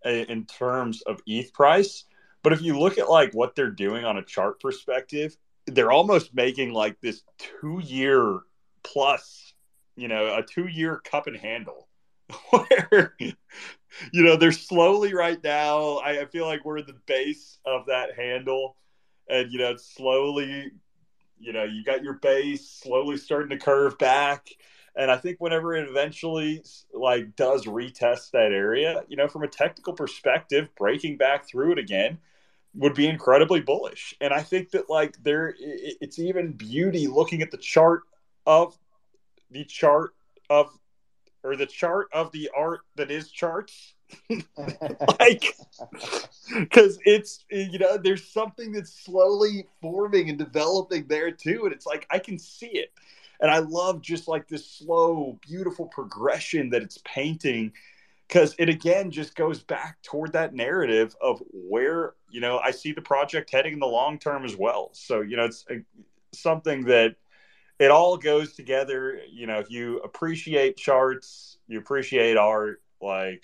in terms of ETH price. But if you look at like what they're doing on a chart perspective, they're almost making like this two year plus, you know, a two year cup and handle (laughs) where, you know, they're slowly right now. I, I feel like we're at the base of that handle and, you know, slowly, you know, you got your base slowly starting to curve back and I think whenever it eventually like does retest that area, you know, from a technical perspective, breaking back through it again would be incredibly bullish. And I think that like there, it's even beauty looking at the chart of the chart of or the chart of the art that is charts. (laughs) like because it's you know there's something that's slowly forming and developing there too and it's like i can see it and I love just like this slow, beautiful progression that it's painting because it again just goes back toward that narrative of where you know I see the project heading in the long term as well. So you know it's a, something that it all goes together. You know, if you appreciate charts, you appreciate art, like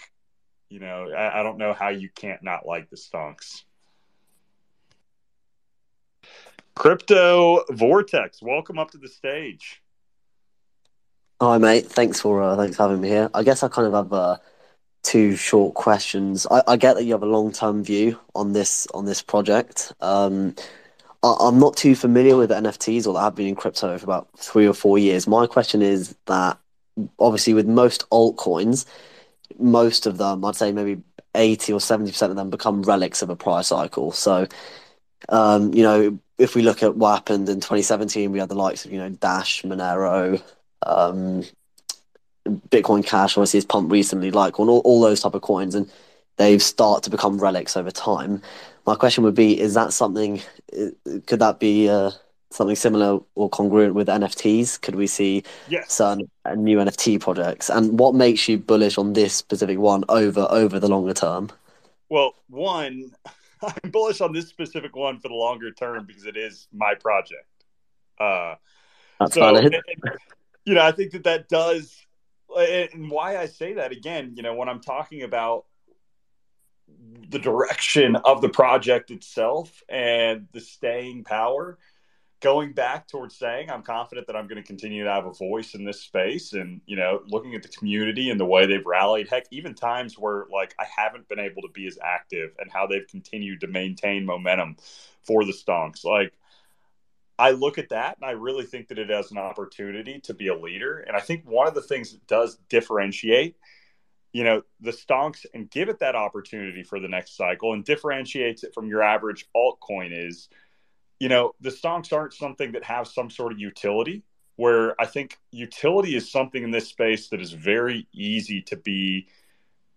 you know, I, I don't know how you can't not like the stonks. Crypto Vortex, welcome up to the stage. Hi, mate. Thanks for uh, thanks for having me here. I guess I kind of have uh, two short questions. I, I get that you have a long term view on this on this project. Um, I, I'm not too familiar with NFTs, or I've been in crypto for about three or four years. My question is that obviously with most altcoins, most of them, I'd say maybe eighty or seventy percent of them become relics of a prior cycle. So, um, you know, if we look at what happened in 2017, we had the likes of you know Dash, Monero um, Bitcoin Cash obviously has pumped recently, like on all, all those type of coins, and they've started to become relics over time. My question would be: Is that something? Could that be uh, something similar or congruent with NFTs? Could we see yes. certain uh, new NFT projects? And what makes you bullish on this specific one over over the longer term? Well, one, (laughs) I'm bullish on this specific one for the longer term because it is my project. Uh, That's so, valid. and, you know, I think that that does, and why I say that again, you know, when I'm talking about the direction of the project itself and the staying power, going back towards saying I'm confident that I'm going to continue to have a voice in this space and, you know, looking at the community and the way they've rallied, heck, even times where like I haven't been able to be as active and how they've continued to maintain momentum for the stonks. Like, I look at that and I really think that it has an opportunity to be a leader. And I think one of the things that does differentiate, you know, the stonks and give it that opportunity for the next cycle and differentiates it from your average altcoin is, you know, the stonks aren't something that have some sort of utility. Where I think utility is something in this space that is very easy to be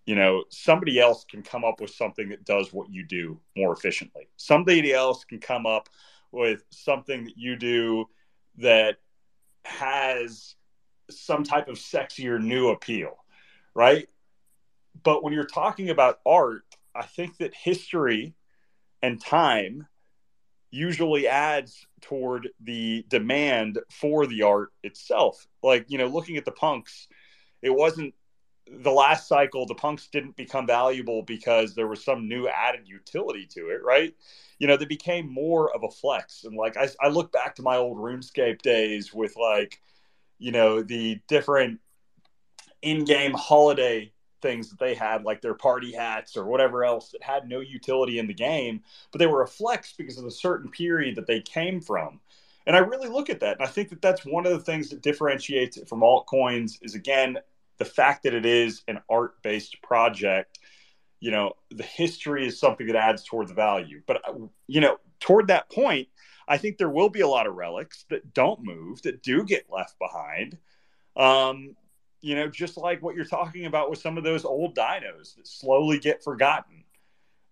you know somebody else can come up with something that does what you do more efficiently somebody else can come up with something that you do that has some type of sexier new appeal right but when you're talking about art i think that history and time usually adds toward the demand for the art itself like you know looking at the punks it wasn't the last cycle, the punks didn't become valuable because there was some new added utility to it, right? You know, they became more of a flex. And like I, I look back to my old RuneScape days with like, you know, the different in-game holiday things that they had, like their party hats or whatever else that had no utility in the game, but they were a flex because of a certain period that they came from. And I really look at that, and I think that that's one of the things that differentiates it from altcoins. Is again the fact that it is an art based project, you know, the history is something that adds toward the value. But, uh, you know, toward that point, I think there will be a lot of relics that don't move, that do get left behind. Um, you know, just like what you're talking about with some of those old dinos that slowly get forgotten.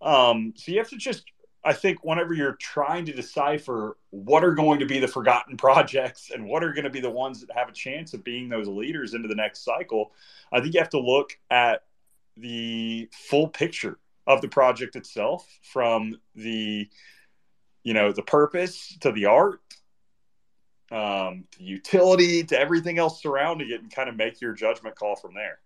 Um, so you have to just I think whenever you're trying to decipher what are going to be the forgotten (laughs) projects and what are going to be the ones that have a chance of being those leaders into the next cycle, I think you have to look at the full picture of the project itself from the you know the purpose to the art um, the utility to everything else surrounding it and kind of make your judgment call from there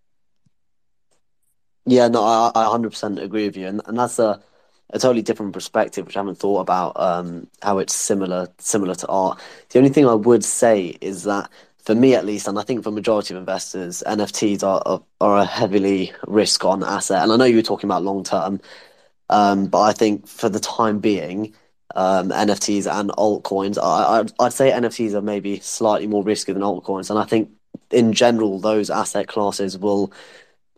yeah no i, I 100% agree with you and, and that's a a totally different perspective, which I haven't thought about um, how it's similar similar to art. The only thing I would say is that for me at least, and I think for majority of investors, NFTs are are, are a heavily risk on asset. And I know you were talking about long term, um, but I think for the time being, um, NFTs and altcoins, I, I'd, I'd say NFTs are maybe slightly more risky than altcoins. And I think in general, those asset classes will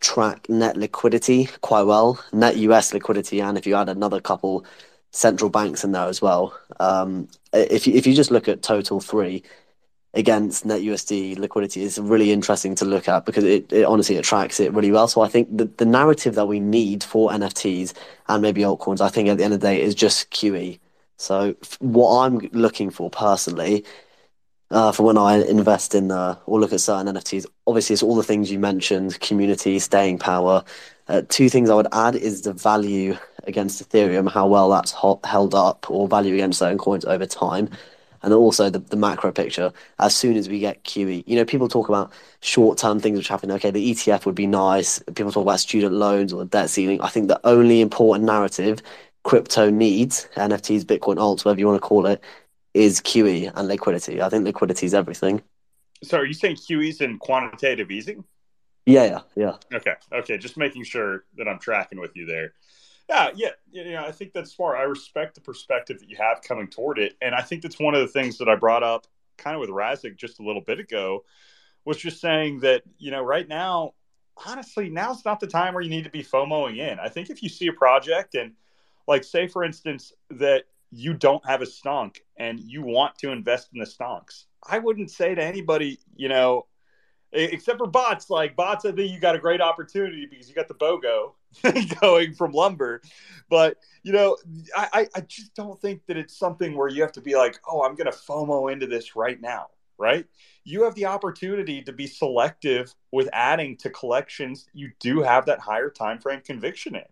track net liquidity quite well, net US liquidity, and if you add another couple central banks in there as well. Um, if you, if you just look at total three against net USD liquidity, is really interesting to look at because it, it honestly it tracks it really well. So I think the, the narrative that we need for NFTs and maybe altcoins, I think at the end of the day is just QE. So what I'm looking for personally uh, for when I invest in uh, or look at certain NFTs. Obviously, it's all the things you mentioned: community, staying power. Uh, two things I would add is the value against Ethereum, how well that's ho- held up, or value against certain coins over time, and also the, the macro picture. As soon as we get QE, you know, people talk about short-term things which happen. Okay, the ETF would be nice. People talk about student loans or the debt ceiling. I think the only important narrative crypto needs, NFTs, Bitcoin, alts, whatever you want to call it, is QE and liquidity. I think liquidity is everything. So are you saying QE's in quantitative easing? Yeah, yeah, yeah. Okay, okay. Just making sure that I'm tracking with you there. Yeah, yeah, yeah. I think that's smart. I respect the perspective that you have coming toward it, and I think that's one of the things that I brought up kind of with Razik just a little bit ago was just saying that you know right now, honestly, now's not the time where you need to be FOMOing in. I think if you see a project and like say for instance that you don't have a stonk and you want to invest in the stonks, I wouldn't say to anybody, you know, except for bots. Like bots, I think you got a great opportunity because you got the BOGO (laughs) going from lumber. But you know, I, I just don't think that it's something where you have to be like, oh, I'm going to FOMO into this right now. Right? You have the opportunity to be selective with adding to collections you do have that higher time frame conviction in.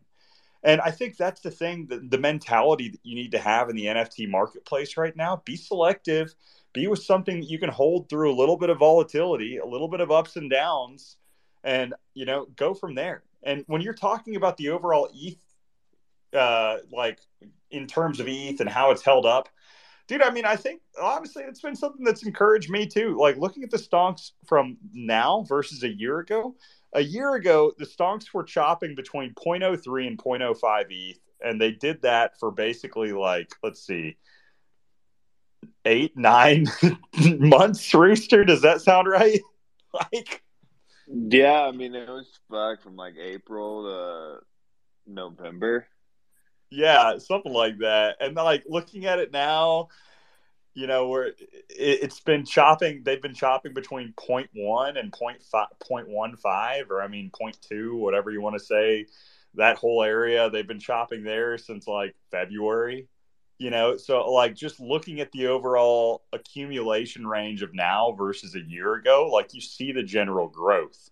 And I think that's the thing, the, the mentality that you need to have in the NFT marketplace right now. Be selective, be with something that you can hold through a little bit of volatility, a little bit of ups and downs, and you know, go from there. And when you're talking about the overall ETH, uh, like in terms of ETH and how it's held up, dude, I mean, I think obviously it's been something that's encouraged me too. Like looking at the stonks from now versus a year ago, a year ago, the stonks were chopping between 0.03 and 0.05 ETH, and they did that for basically like, let's see, eight, nine (laughs) months, Rooster. Does that sound right? (laughs) like, yeah, I mean, it was back from like April to November. Yeah, something like that. And like looking at it now, you know, where it, has been chopping, they've been chopping between 0.1 and 0.5, 0.15, or I mean, 0.2, whatever you want to say. That whole area, they've been chopping there since like February you know so like just looking at the overall accumulation range of now versus a year ago like you see the general growth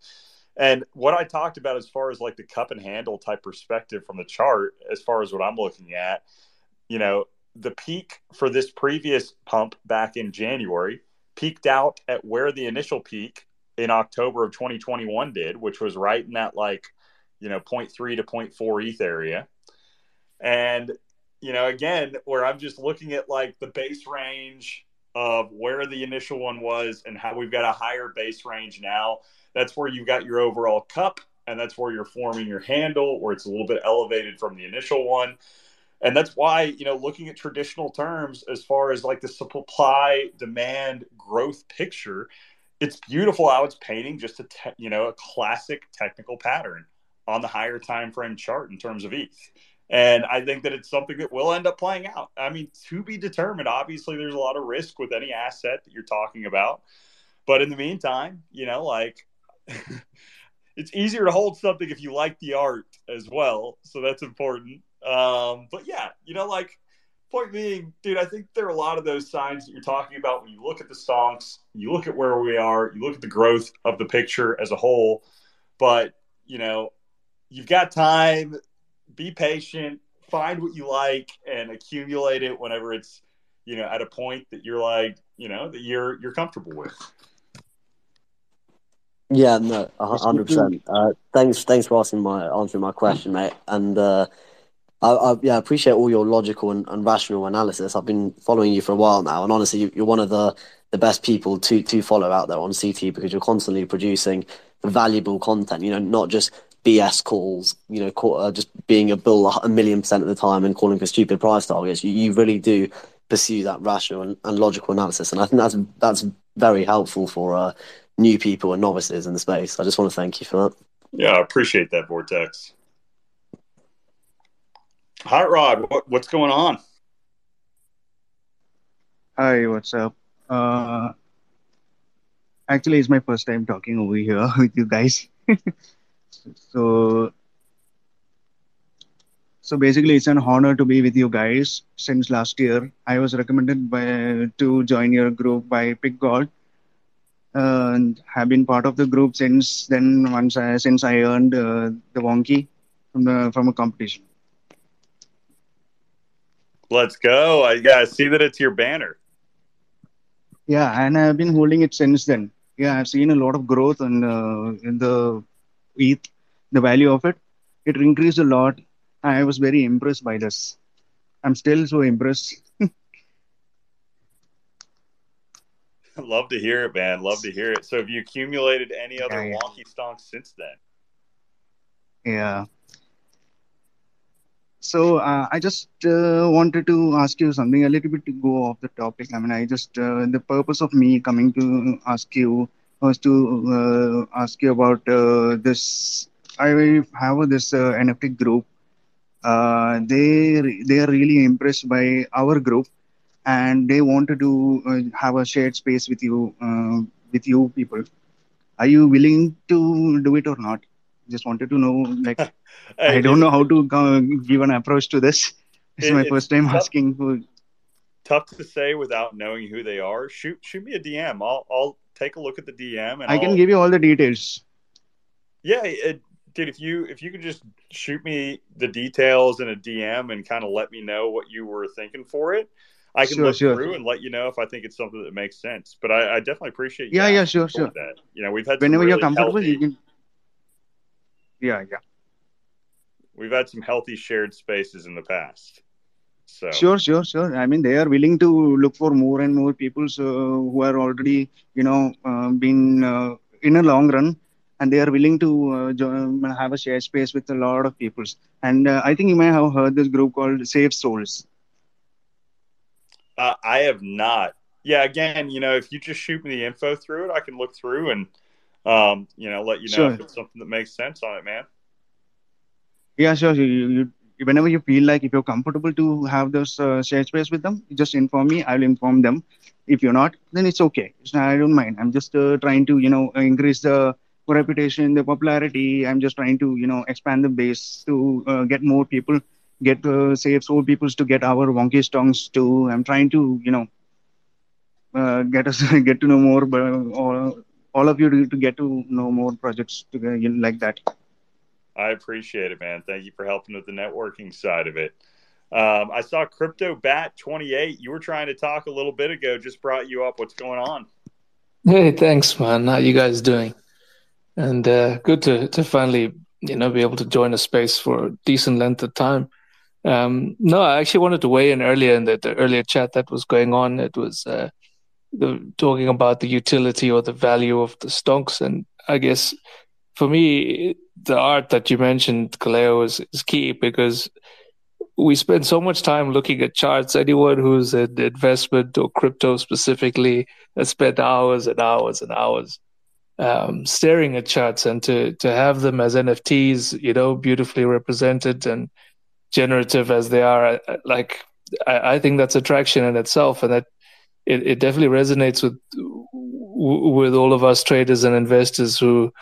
and what i talked about as far as like the cup and handle type perspective from the chart as far as what i'm looking at you know the peak for this previous pump back in january peaked out at where the initial peak in october of 2021 did which was right in that like you know 0.3 to 0.4 eth area and you know, again, where I'm just looking at like the base range of where the initial one was and how we've got a higher base range now. That's where you've got your overall cup, and that's where you're forming your handle, where it's a little bit elevated from the initial one. And that's why, you know, looking at traditional terms as far as like the supply demand growth picture, it's beautiful how it's painting just a, te- you know, a classic technical pattern on the higher time frame chart in terms of ETH. And I think that it's something that will end up playing out. I mean, to be determined. Obviously, there's a lot of risk with any asset that you're talking about. But in the meantime, you know, like (laughs) it's easier to hold something if you like the art as well. So that's important. Um, but yeah, you know, like point being, dude, I think there are a lot of those signs that you're talking about when you look at the stonks, you look at where we are, you look at the growth of the picture as a whole. But, you know, you've got time be patient, find what you like, and accumulate it whenever it's you know at a point that you're like you know that you're you're comfortable with. Yeah, no, hundred percent. Uh, thanks, thanks for asking my answering my question, mate. And uh, I, I, yeah, appreciate all your logical and, and, rational analysis. I've been following you for a while now, and honestly, you're one of the the best people to to follow out there on CT because you're constantly producing valuable content. You know, not just BS calls, you know, call, uh, just being a bull a million percent of the time and calling for stupid price targets. You, you really do pursue that rational and, and, logical analysis, and I think that's that's very helpful for uh, new people and novices in the space. I just want to thank you for that. Yeah, I appreciate that, Vortex. Hot Rod, what, what's going on? Hi, what's up? Uh, actually, it's my first time talking over here (laughs) with you guys. (laughs) so so basically it's an honor to be with you guys since last year i was recommended by to join your group by pick god and have been part of the group since then once I, since i earned uh, the wonky from the from a competition let's go i yeah see that it's your banner yeah and i've been holding it since then yeah i've seen a lot of growth in, uh, in the ETH, the value of it, it increased a lot. I was very impressed by this. I'm still so impressed. (laughs) Love to hear it, man. Love to hear it. So, have you accumulated any other yeah, yeah. wonky stonks since then? Yeah. So uh, I just uh, wanted to ask you something a little bit to go off the topic. I mean, I just uh, the purpose of me coming to ask you was to uh, ask you about uh, this. I have this uh, NFT group. They they are really impressed by our group, and they wanted to have a shared space with you with you people. Are you willing to do it or not? Just wanted to know. Like, (laughs) I don't know how to give an approach to this. It's it, my first time tough, asking for. Tough to say without knowing who they are. Shoot, shoot me a DM. I'll, I'll take a look at the DM and I can I'll, give you all the details. Yeah, it, dude. If you if you could just shoot me the details in a DM and kind of let me know what you were thinking for it, I can sure, look sure. through and let you know if I think it's something that makes sense. But I, I definitely appreciate. Yeah, yeah, sure, sure. That you know, we've had whenever really you're comfortable, healthy, you can. Yeah, yeah. We've had some healthy shared spaces in the past. So sure, sure, sure. I mean, they are willing to look for more and more people so, who are already, you know, uh, been uh, in a long run, and they are willing to uh, join, have a shared space with a lot of peoples. And uh, I think you may have heard this group called Safe Souls. Uh, I have not. Yeah, again, you know, if you just shoot me the info through it, I can look through and, um, you know, let you know Sure. if it's something that makes sense on it, man. Yeah, sure. You, you, whenever you feel like if you're comfortable to have those uh, shared space with them, you just inform me. I'll inform them. If you're not, then it's okay. It's not- I don't mind. I'm just uh, trying to, you know, increase the reputation, the popularity. I'm just trying to, you know, expand the base to uh, get more people, get uh, Safe Soul peoples to get our wonky stonks too. I'm trying to, you know, uh, get us (laughs) get to know more, but all, all of you to, to get to know more projects to, uh, like that. I appreciate it, man. Thank you for helping with the networking side of it. Um, I saw Crypto Bat 28. You were trying to talk a little bit ago, just brought you up. What's going on? Hey, thanks, man. How you guys doing? And uh, good to to finally, you know, be able to join a space for a decent length of time. Um, no, I actually wanted to weigh in earlier in the, the earlier chat that was going on. It was uh, the, talking about the utility or the value of the stonks, and I guess for me, the art that you mentioned, Kaleo, is, is key because we spend so much time looking at charts. Anyone who's in investment or crypto specifically has spent hours and hours and hours um, staring at charts, and to to have them as NFTs, you know, beautifully represented and generative as they are, like I, I think that's attraction in itself, and that it, it definitely resonates with with all of us traders and investors who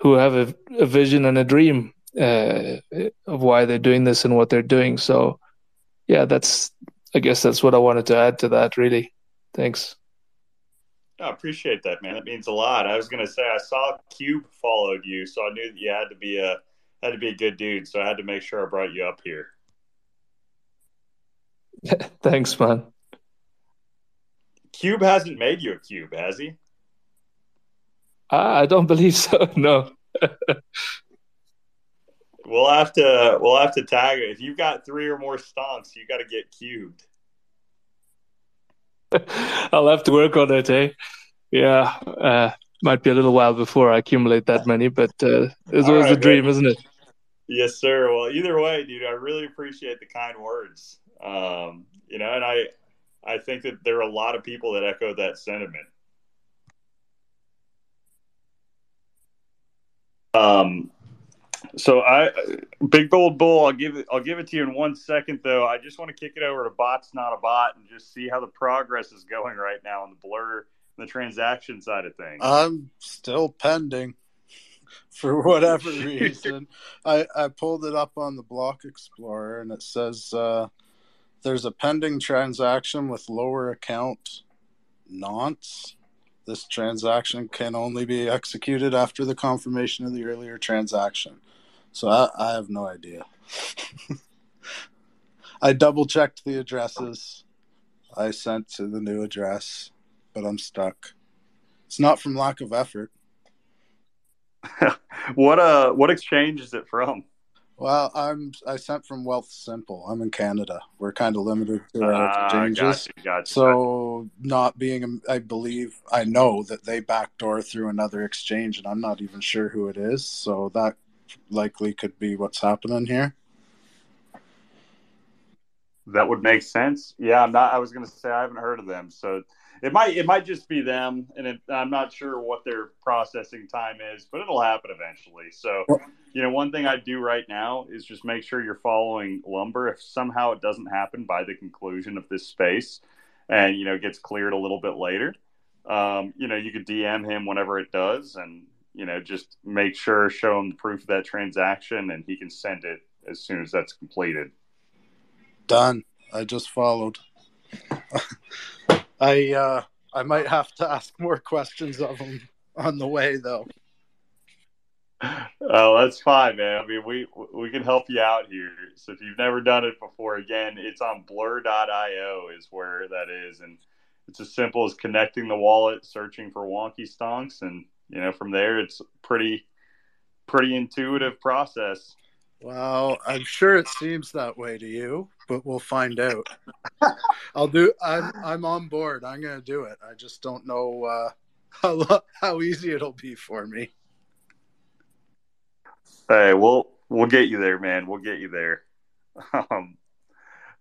who have a, a vision and a dream uh, of why they're doing this and what they're doing. So, yeah, that's I guess that's what I wanted to add to that. Really, thanks. I appreciate that, man. That means a lot. I was gonna say I saw Cube followed you, so I knew that you had to be a had to be a good dude. So I had to make sure I brought you up here. (laughs) thanks, man. Cube hasn't made you a cube, has he? Ah, I don't believe so. (laughs) No. We'll have to we'll have to tag it. If you've got three or more stonks, you got to get cubed. (laughs) I'll have to work on it, eh? Yeah, uh, might be a little while before I accumulate that many, but uh, it's always right, a dream, man. isn't it? Yes, sir. Well, either way, dude, I really appreciate the kind words. Um, you know, and I I think that there are a lot of people that echo that sentiment. Um, so I, Big bold Bull, I'll give it. I'll give it to you in one second, though. I just want to kick it over to Bots Not a Bot and just see how the progress is going right now on the blur, and the transaction side of things. I'm still pending (laughs) for whatever (laughs) reason. I, I pulled it up on the Block Explorer and it says uh, there's a pending transaction with lower account nonce. This transaction can only be executed after the confirmation of the earlier transaction. So I, I have no idea. (laughs) I double checked the addresses I sent to the new address, but I'm stuck. It's not from lack of effort. (laughs) what uh, what exchange is it from? Well, I'm I sent from Wealthsimple. I'm in Canada. We're kind of limited to our Ah, exchanges. gotcha, gotcha. So, not being, I believe, I know that they backdoor through another exchange, and I'm not even sure who it is. So that likely could be what's happening here. That would make sense. Yeah, I'm not. I was going to say I haven't heard of them, so it might it might just be them, and it, I'm not sure what their processing time is, but it'll happen eventually. So, you know, one thing I do right now is just make sure you're following lumber. If somehow it doesn't happen by the conclusion of this space, and you know gets cleared a little bit later, um, you know, you could DM him whenever it does, and you know, just make sure show him the proof of that transaction, and he can send it as soon as that's completed. Done. I just followed. (laughs) I uh, I might have to ask more questions of them on the way, though. Oh, that's fine, man. I mean, we we can help you out here. So if you've never done it before, again, it's on blur.io is where that is, and it's as simple as connecting the wallet, searching for wonky stonks, and you know from there it's pretty pretty intuitive process. Well, I'm sure it seems that way to you, but we'll find out. (laughs) I'll do. I'm I'm on board. I'm gonna do it. I just don't know uh, how how easy it'll be for me. Hey, we'll we'll get you there, man. We'll get you there. (laughs) Um,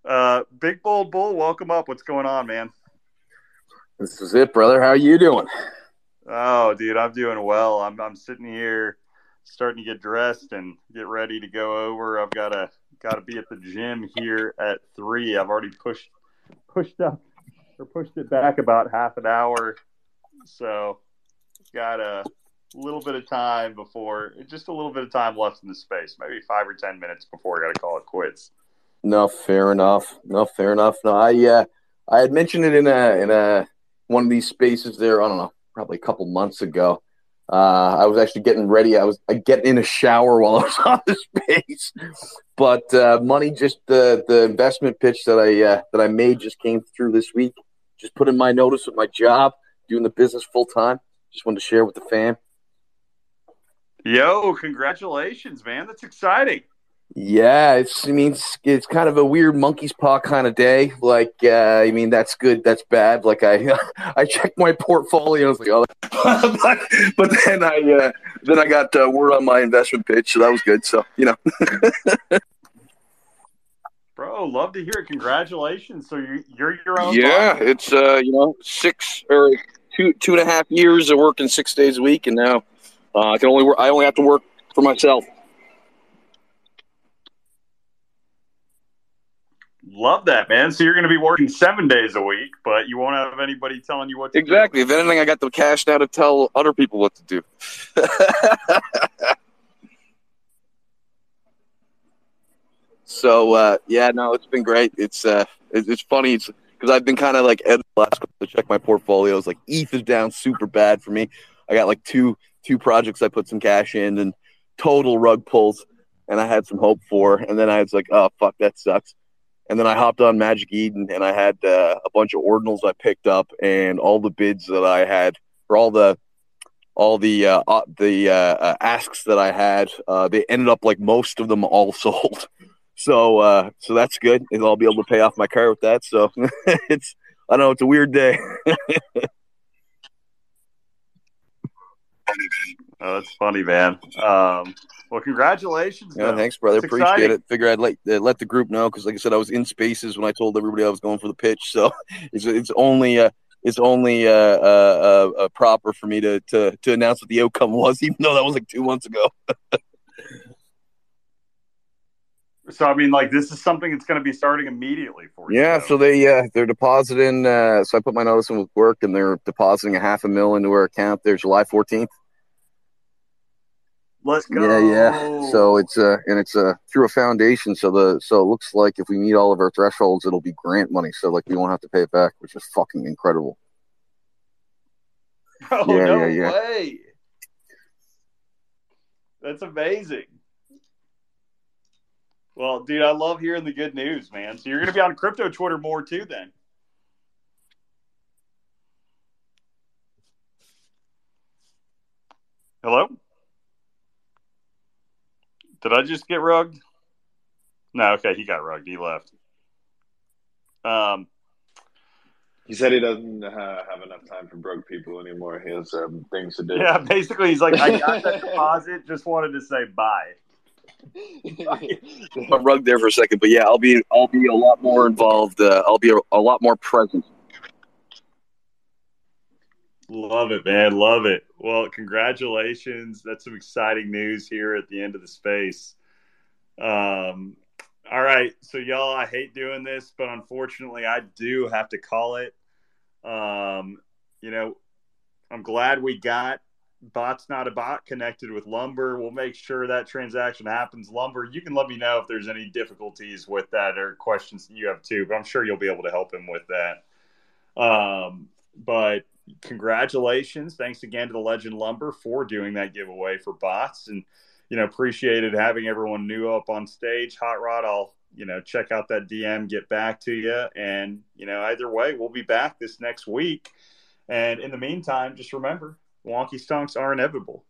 Uh, Big Bold Bull, welcome up. What's going on, man? This is it, brother. How you doing? Oh, dude, I'm doing well. I'm I'm sitting here starting to get dressed and get ready to go over. I've got to got to be at the gym here at three. I've already pushed pushed up or pushed it back about half an hour, so got a little bit of time before, just a little bit of time left in the space, maybe five or ten minutes before I got to call it quits. No, fair enough. No, fair enough. No, I uh, I had mentioned it in a in a one of these spaces there. I don't know, probably a couple months ago. Uh, I was actually getting ready. I was uh, getting in a shower while (laughs) I was on the space, but uh, money just the the investment pitch that I uh, that I made just came through this week. Just put in my notice with my job, doing the business full time. Just wanted to share with the fam. Yo, congratulations, man! That's exciting. Yeah, it's I mean it's, it's kind of a weird monkey's paw kind of day. Like uh, I mean that's good, that's bad. Like I (laughs) I checked my portfolio, I was like, oh, but, (laughs) but then I uh, then I got uh, word on my investment pitch, so that was good. So you know. (laughs) Bro, love to hear it. Congratulations! So you you're your own. Yeah, it's uh you know six or two two and a half years of working six days a week, and now uh, I can only work. I only have to work for myself. Love that, man. So you're going to be working seven days a week, but you won't have anybody telling you what to exactly. do. Exactly. If anything, I got the cash now to tell other people what to do. (laughs) so uh, yeah, no, it's been great. It's uh, it's, it's funny. Because I've been kind of like Ed last to check my portfolios. Like ETH is down super bad for me. I got like two two projects I put some cash in and total rug pulls, and I had some hope for, and then I was like, oh fuck, that sucks and then I hopped on Magic Eden and I had uh, a bunch of ordinals I picked up and all the bids that I had for all the all the uh, uh, the uh, uh, asks that I had. Uh, they ended up like most of them all (laughs) sold. So so that's good, and I'll be able to pay off my car with that. So (laughs) it's I don't know it's a weird day. (laughs) oh, that's funny, man. Um, well, congratulations. Yeah, thanks, brother. Appreciate exciting. it. Figure I'd let uh, let the group know because, like I said, I was in spaces when I told everybody I was going for the pitch. So (laughs) it's it's only uh, it's only uh, uh, uh, proper for me to, to to announce what the outcome was, (laughs) even though that was like two months ago. (laughs) so I mean, like this is something that's going to be starting immediately for you. Yeah. So they uh, they're depositing. Uh, so I put my notice in with work, and they're depositing a half a mil into our account there July fourteenth. Let's go. Yeah, yeah. So it's uh and it's uh through a foundation. So the so it looks like if we meet all of our thresholds, it'll be grant money. So like we won't have to pay it back, which is fucking incredible. (laughs) Oh yeah, no yeah, yeah. way. That's amazing. Well, dude, I love hearing the good news, man. So you're gonna be on crypto Twitter more too, then. Hello. Did I just get rugged? No, okay, he got rugged. He left. Um, he said he doesn't uh, have enough time for broke people anymore. He has um, things to do. Yeah, basically, he's like, I got that (laughs) deposit. Just wanted to say bye. (laughs) I'm rugged there for a second, but yeah, I'll be I'll be a lot more involved. Uh, I'll be a, a lot more present. Love it, man. Love it. Well, congratulations. That's some exciting news here at the end of the space. Um, all right. So, y'all, I hate doing this, but unfortunately, I do have to call it. Um, you know, I'm glad we got Bots Not a Bot connected with Lumber. We'll make sure that transaction happens. Lumber, you can let me know if there's any difficulties with that or questions that you have too, but I'm sure you'll be able to help him with that. Um, but congratulations. Thanks again to the Legend Lumber for doing that giveaway for bots. And, you know, appreciated having everyone new up on stage. Hot Rod, I'll, you know, check out that DM, get back to you. And, you know, either way, we'll be back this next week. And in the meantime, just remember wonky stonks are inevitable.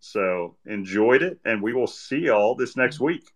So enjoyed it, and we will see y'all this next week.